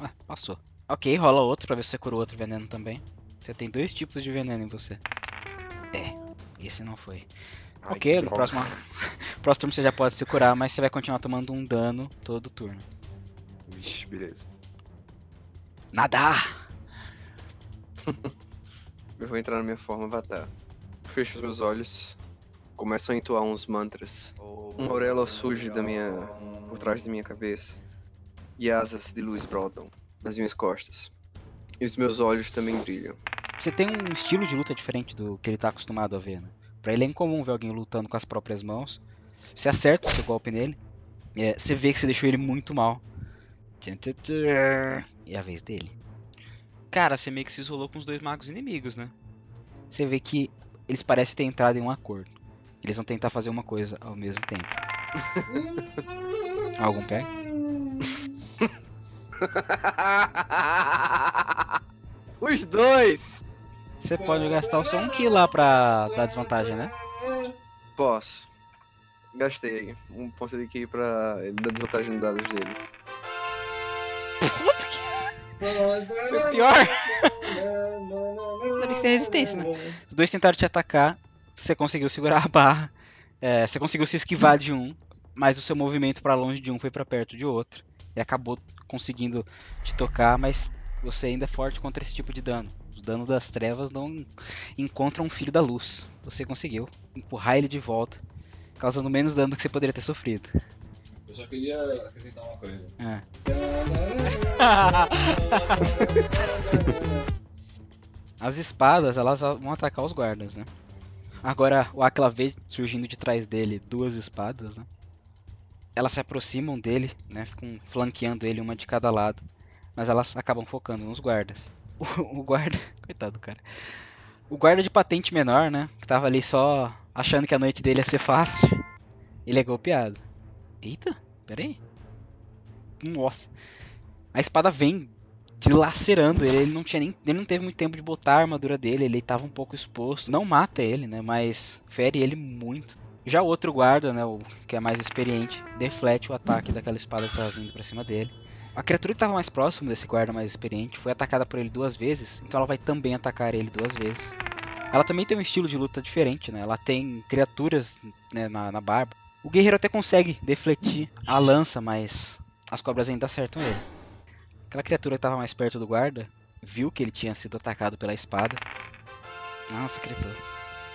Speaker 1: Ah, passou. Ok, rola outro pra ver se você cura o outro veneno também. Você tem dois tipos de veneno em você. É, esse não foi.
Speaker 7: Ai,
Speaker 1: ok, no próximo, próximo turno você já pode se curar, mas você vai continuar tomando um dano todo turno.
Speaker 7: Vixe, beleza.
Speaker 1: Nadar!
Speaker 4: Eu vou entrar na minha forma avatar. Fecho os meus olhos. Começo a entoar uns mantras. Uma auréola surge da minha... por trás da minha cabeça. E asas de luz brotam nas minhas costas. E os meus olhos também brilham.
Speaker 1: Você tem um estilo de luta diferente do que ele tá acostumado a ver, né? Pra ele é incomum ver alguém lutando com as próprias mãos. Você acerta o seu golpe nele. é, você vê que você deixou ele muito mal. E é a vez dele. Cara, você meio que se isolou com os dois magos inimigos, né? Você vê que eles parecem ter entrado em um acordo. Eles vão tentar fazer uma coisa ao mesmo tempo. Algum pé?
Speaker 4: Os dois!
Speaker 1: Você pode gastar o seu 1 ki lá pra dar desvantagem, né?
Speaker 4: Posso. Gastei um ponto de aqui pra ele dar desvantagem nos dados dele.
Speaker 1: Puta que. Foi pior! Ainda bem que você tem resistência, né? Os dois tentaram te atacar, você conseguiu segurar a barra, é, você conseguiu se esquivar de um, mas o seu movimento pra longe de um foi pra perto de outro. E acabou conseguindo te tocar, mas você ainda é forte contra esse tipo de dano. Os danos das trevas não encontram um filho da luz. Você conseguiu empurrar ele de volta, causando menos dano do que você poderia ter sofrido.
Speaker 5: Eu só queria acrescentar uma coisa.
Speaker 1: É. As espadas, elas vão atacar os guardas, né? Agora o Aquila vê surgindo de trás dele duas espadas, né? Elas se aproximam dele, né? Ficam flanqueando ele, uma de cada lado. Mas elas acabam focando nos guardas. O, o guarda. Coitado do cara. O guarda de patente menor, né? Que tava ali só achando que a noite dele ia ser fácil. Ele é golpeado. Eita, peraí. Nossa. A espada vem dilacerando ele. Ele não tinha nem. Ele não teve muito tempo de botar a armadura dele. Ele tava um pouco exposto. Não mata ele, né? Mas fere ele muito. Já o outro guarda, né? O que é mais experiente, deflete o ataque daquela espada que tava vindo pra cima dele. A criatura que tava mais próximo desse guarda mais experiente foi atacada por ele duas vezes. Então ela vai também atacar ele duas vezes. Ela também tem um estilo de luta diferente, né? Ela tem criaturas né, na, na barba. O guerreiro até consegue defletir a lança, mas as cobras ainda acertam ele. Aquela criatura que estava mais perto do guarda viu que ele tinha sido atacado pela espada. Nossa, criatura.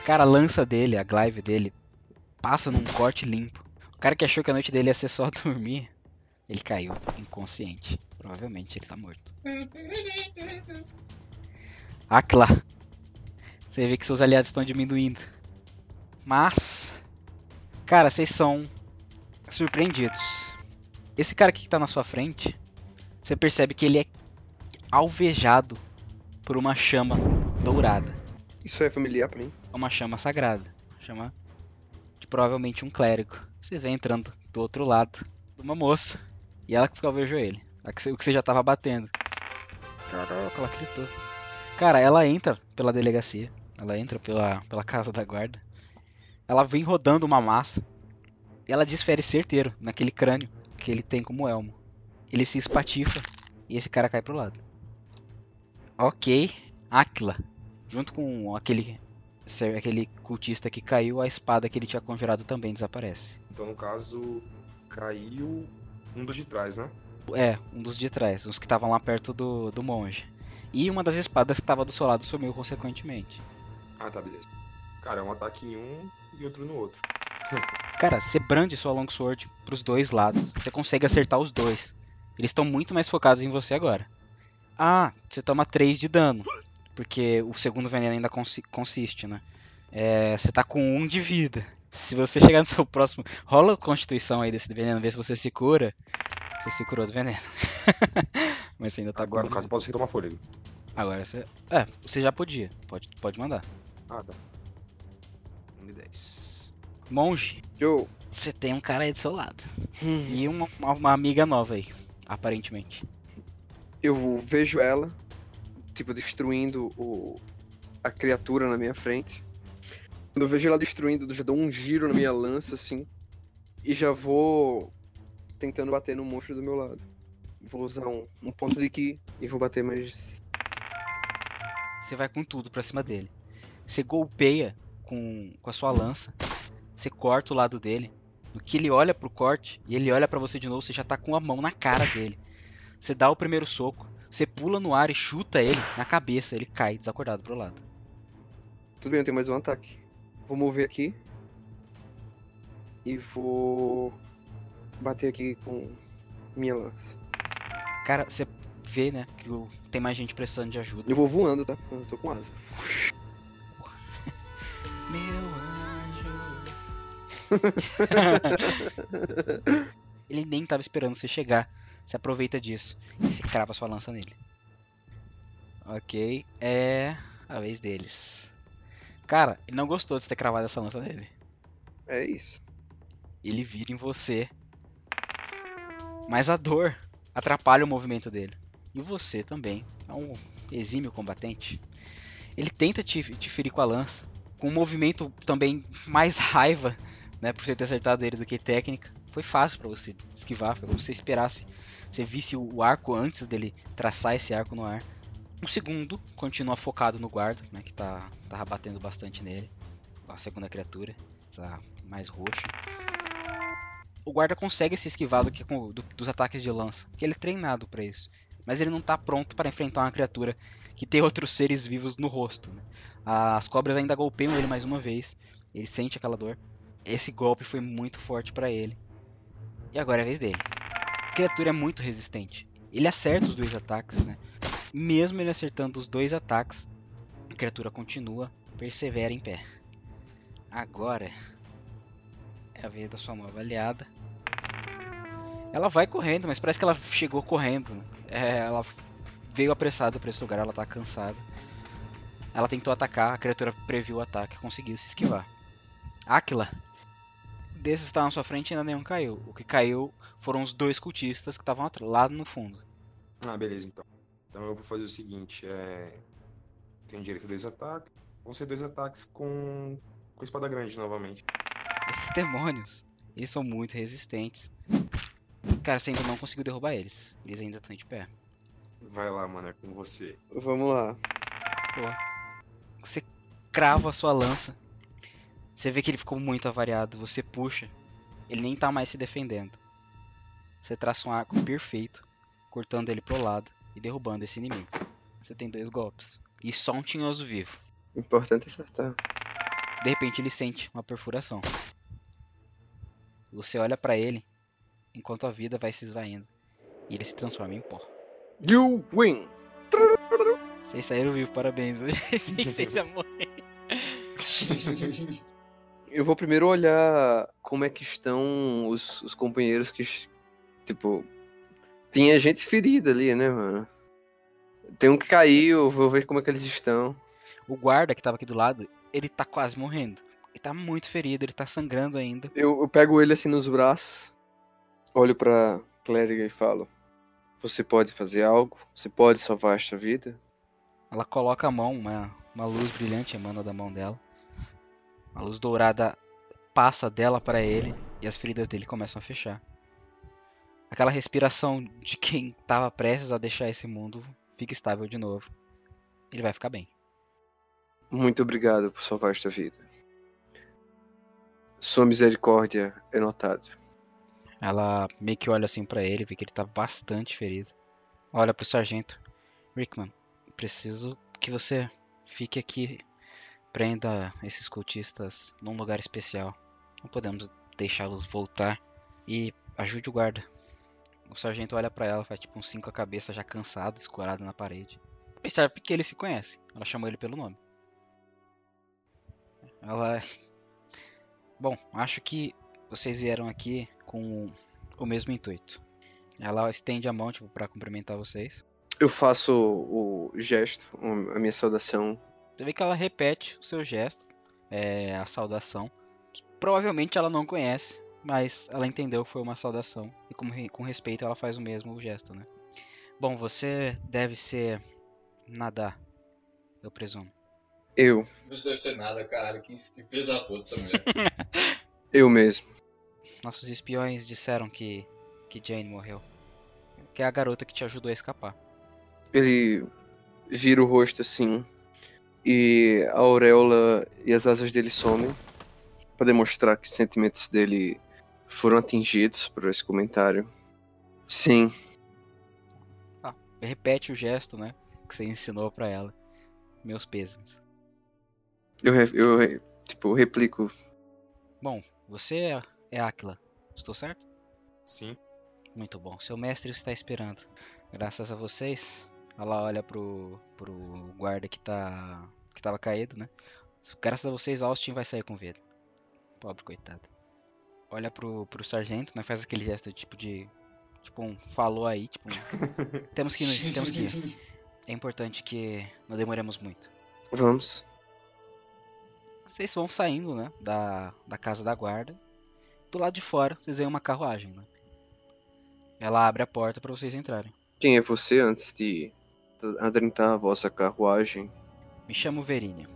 Speaker 1: Cara, a lança dele, a glaive dele, passa num corte limpo. cara que achou que a noite dele ia ser só dormir, ele caiu inconsciente. Provavelmente ele tá morto. Akla. Você vê que seus aliados estão diminuindo. Mas. Cara, vocês são surpreendidos. Esse cara aqui que tá na sua frente, você percebe que ele é alvejado por uma chama dourada.
Speaker 4: Isso é familiar pra mim.
Speaker 1: É uma chama sagrada. Chama de provavelmente um clérigo. Vocês vêm entrando do outro lado de uma moça. E ela que alvejou ele. O que você já tava batendo. Caraca, ela gritou. Cara, ela entra pela delegacia. Ela entra pela, pela casa da guarda. Ela vem rodando uma massa. E ela desfere certeiro naquele crânio que ele tem como elmo. Ele se espatifa e esse cara cai pro lado. Ok. Aquila. Junto com aquele, aquele cultista que caiu, a espada que ele tinha conjurado também desaparece.
Speaker 7: Então, no caso, caiu um dos de trás, né?
Speaker 1: É, um dos de trás, os que estavam lá perto do, do monge. E uma das espadas que estava do seu lado sumiu consequentemente.
Speaker 7: Ah, tá, beleza. Cara, é um ataque em um e outro no outro.
Speaker 1: Cara, você brande sua longsword pros dois lados. Você consegue acertar os dois. Eles estão muito mais focados em você agora. Ah, você toma 3 de dano. Porque o segundo veneno ainda consi- consiste, né? É, você tá com 1 de vida. Se você chegar no seu próximo. Rola a constituição aí desse veneno, ver se você se cura. Você se curou do veneno. Mas você ainda tá
Speaker 7: Agora, no caso, eu posso retomar fôlego.
Speaker 1: Agora você. É, você já podia. Pode, pode mandar.
Speaker 7: 1 de 10.
Speaker 1: Monge,
Speaker 4: Eu.
Speaker 1: você tem um cara aí do seu lado.
Speaker 4: Hum,
Speaker 1: E uma, uma, uma amiga nova aí, aparentemente.
Speaker 4: Eu vejo ela, tipo, destruindo o... a criatura na minha frente. Quando eu vejo ela destruindo, eu já dou um giro na minha lança, assim. E já vou tentando bater no monstro do meu lado. Vou usar um, um ponto de ki e vou bater mais.
Speaker 1: Você vai com tudo pra cima dele. Você golpeia com, com a sua lança. Você corta o lado dele. No que ele olha pro corte e ele olha pra você de novo, você já tá com a mão na cara dele. Você dá o primeiro soco. Você pula no ar e chuta ele na cabeça. Ele cai desacordado pro lado.
Speaker 4: Tudo bem, eu tenho mais um ataque. Vou mover aqui. E vou. bater aqui com minha lança.
Speaker 1: Cara, você vê, né, que tem mais gente precisando de ajuda.
Speaker 4: Eu vou voando, tá? Eu tô com asa.
Speaker 1: Meu anjo. Ele nem tava esperando você chegar. Você aproveita disso. E você crava sua lança nele. Ok. É a vez deles. Cara, ele não gostou de você ter cravado essa lança nele.
Speaker 4: É isso.
Speaker 1: Ele vira em você. Mas a dor atrapalha o movimento dele. E você também. É um exímio combatente. Ele tenta te, te ferir com a lança. Com um movimento também mais raiva, né? Por você ter acertado ele do que técnica. Foi fácil pra você esquivar. Foi como se você esperasse. Você visse o arco antes dele traçar esse arco no ar. O segundo continua focado no guarda, né? Que tá, tava batendo bastante nele. A segunda criatura. Mais roxa o guarda consegue se esquivar do que do- dos ataques de lança, porque ele é treinado pra isso. Mas ele não tá pronto para enfrentar uma criatura que tem outros seres vivos no rosto. né? As cobras ainda golpeiam ele mais uma vez. Ele sente aquela dor. Esse golpe foi muito forte pra ele. E agora é a vez dele. A criatura é muito resistente. Ele acerta os dois ataques, né? Mesmo ele acertando os dois ataques, a criatura continua, persevera em pé. Agora é a vez da sua nova aliada. Ela vai correndo, mas parece que ela chegou correndo. É, ela veio apressada pra esse lugar, ela tá cansada. Ela tentou atacar, a criatura previu o ataque e conseguiu se esquivar. Aquila. Desses que estavam na sua frente ainda nenhum caiu. O que caiu foram os dois cultistas que estavam lá no fundo.
Speaker 7: Ah, beleza, então. Então eu vou fazer o seguinte, é... Tenho direito a dois ataques. Vão ser dois ataques com... com espada grande novamente.
Speaker 1: Esses demônios, eles são muito resistentes. Cara, você ainda não conseguiu derrubar eles. Eles ainda estão de pé.
Speaker 7: Vai lá, mano, é com você.
Speaker 4: Vamos lá.
Speaker 1: Você crava a sua lança. Você vê que ele ficou muito avariado. Você puxa. Ele nem tá mais se defendendo. Você traça um arco perfeito, cortando ele pro lado e derrubando esse inimigo. Você tem dois golpes. E só um tinhoso vivo.
Speaker 4: Importante é acertar.
Speaker 1: De repente ele sente uma perfuração. Você olha pra ele enquanto a vida vai se esvaindo. E ele se transforma em pó.
Speaker 4: You win!
Speaker 1: Vocês saíram vivos, parabéns. Eu pensei que vocês iam morrer.
Speaker 4: Eu vou primeiro olhar como é que estão os, os companheiros que. Tipo. Tinha gente ferida ali, né, mano? Tem um que caiu, vou ver como é que eles estão.
Speaker 1: O guarda que tava aqui do lado, ele tá quase morrendo. Ele tá muito ferido, ele tá sangrando ainda.
Speaker 4: Eu, eu pego ele assim nos braços, olho pra clériga e falo: Você pode fazer algo? Você pode salvar esta vida?
Speaker 1: Ela coloca a mão, uma, uma luz brilhante emana da mão dela. A luz dourada passa dela para ele e as feridas dele começam a fechar. Aquela respiração de quem estava prestes a deixar esse mundo fica estável de novo. Ele vai ficar bem.
Speaker 4: Muito obrigado por salvar esta vida. Sua misericórdia é notada.
Speaker 1: Ela meio que olha assim pra ele, vê que ele tá bastante ferido. Olha pro sargento. Rickman, preciso que você fique aqui. Prenda esses cultistas num lugar especial. Não podemos deixá-los voltar. E ajude o guarda. O sargento olha pra ela, faz tipo uns cinco a cabeça já cansado, escorado na parede. Percebe que ele se conhece. Ela chamou ele pelo nome. Ela. Bom, acho que vocês vieram aqui com o mesmo intuito. Ela estende a mão, tipo, pra cumprimentar vocês.
Speaker 4: Eu faço o gesto, a minha saudação.
Speaker 1: Você vê que ela repete o seu gesto, é, a saudação. Provavelmente ela não conhece, mas ela entendeu que foi uma saudação. E com, com respeito ela faz o mesmo gesto, né? Bom, você deve ser nadar, eu presumo.
Speaker 4: Eu,
Speaker 5: Isso deve ser nada, caralho. Que, que filho da puta essa mulher.
Speaker 4: eu mesmo.
Speaker 1: Nossos espiões disseram que, que Jane morreu. Que é a garota que te ajudou a escapar.
Speaker 4: Ele vira o rosto assim e a auréola e as asas dele somem para demonstrar que os sentimentos dele foram atingidos por esse comentário. Sim,
Speaker 1: Repete o gesto, né? Que você ensinou pra ela. Meus pêsames.
Speaker 4: eu, eu tipo replico.
Speaker 1: Bom, você é, Aquila. Estou certo?
Speaker 7: Sim.
Speaker 1: Muito bom. Seu mestre está esperando. Graças a vocês. Ela olha pro, pro guarda que tá. que tava caído, né? Graças a vocês, Austin vai sair com vida. Pobre coitado. Olha pro, pro sargento, né? Faz aquele gesto tipo de. Tipo um falou aí, tipo um, Temos que ir, temos que ir. É importante que não demoremos muito.
Speaker 4: Vamos.
Speaker 1: Vocês vão saindo, né? Da, da casa da guarda. Do lado de fora, vocês veem uma carruagem, né? Ela abre a porta para vocês entrarem.
Speaker 4: Quem é você antes de adentrar a vossa carruagem?
Speaker 1: Me chamo Verínia.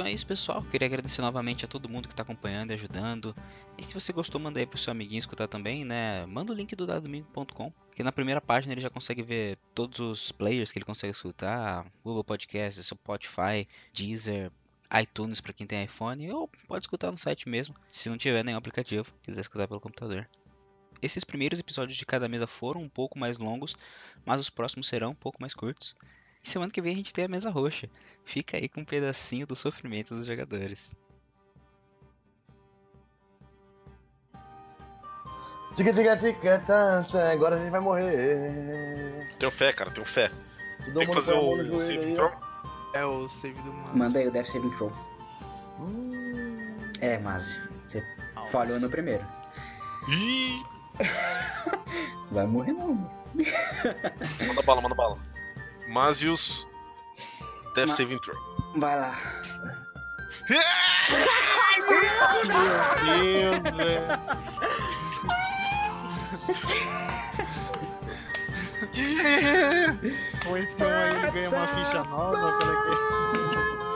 Speaker 1: Então é isso, pessoal. Queria agradecer novamente a todo mundo que está acompanhando e ajudando. E se você gostou, manda aí pro seu amiguinho escutar também, né? Manda o link do dadomingo.com, que na primeira página ele já consegue ver todos os players que ele consegue escutar: Google Podcasts, Spotify, Deezer, iTunes para quem tem iPhone, ou pode escutar no site mesmo, se não tiver nenhum aplicativo, quiser escutar pelo computador. Esses primeiros episódios de cada mesa foram um pouco mais longos, mas os próximos serão um pouco mais curtos. E semana que vem a gente tem a mesa roxa. Fica aí com um pedacinho do sofrimento dos jogadores.
Speaker 2: Tica, tica, tica, tá, tá, agora a gente vai morrer.
Speaker 7: Tenho fé, cara, tenho fé.
Speaker 2: Todo
Speaker 7: Tem que fazer o, o save
Speaker 2: aí,
Speaker 7: throw.
Speaker 8: É o save do Márcio.
Speaker 9: Manda aí o Death Saving Throw.
Speaker 2: Hum.
Speaker 9: É, Márcio. Você falhou no primeiro.
Speaker 7: Ih!
Speaker 9: Vai morrer não.
Speaker 7: Manda bala, manda bala. Masius. Death
Speaker 9: Ma-
Speaker 7: Saving Throw.
Speaker 9: Vai lá.
Speaker 8: Meu Deus, velho. Com esse um aí ele ganha uma ficha nova. É?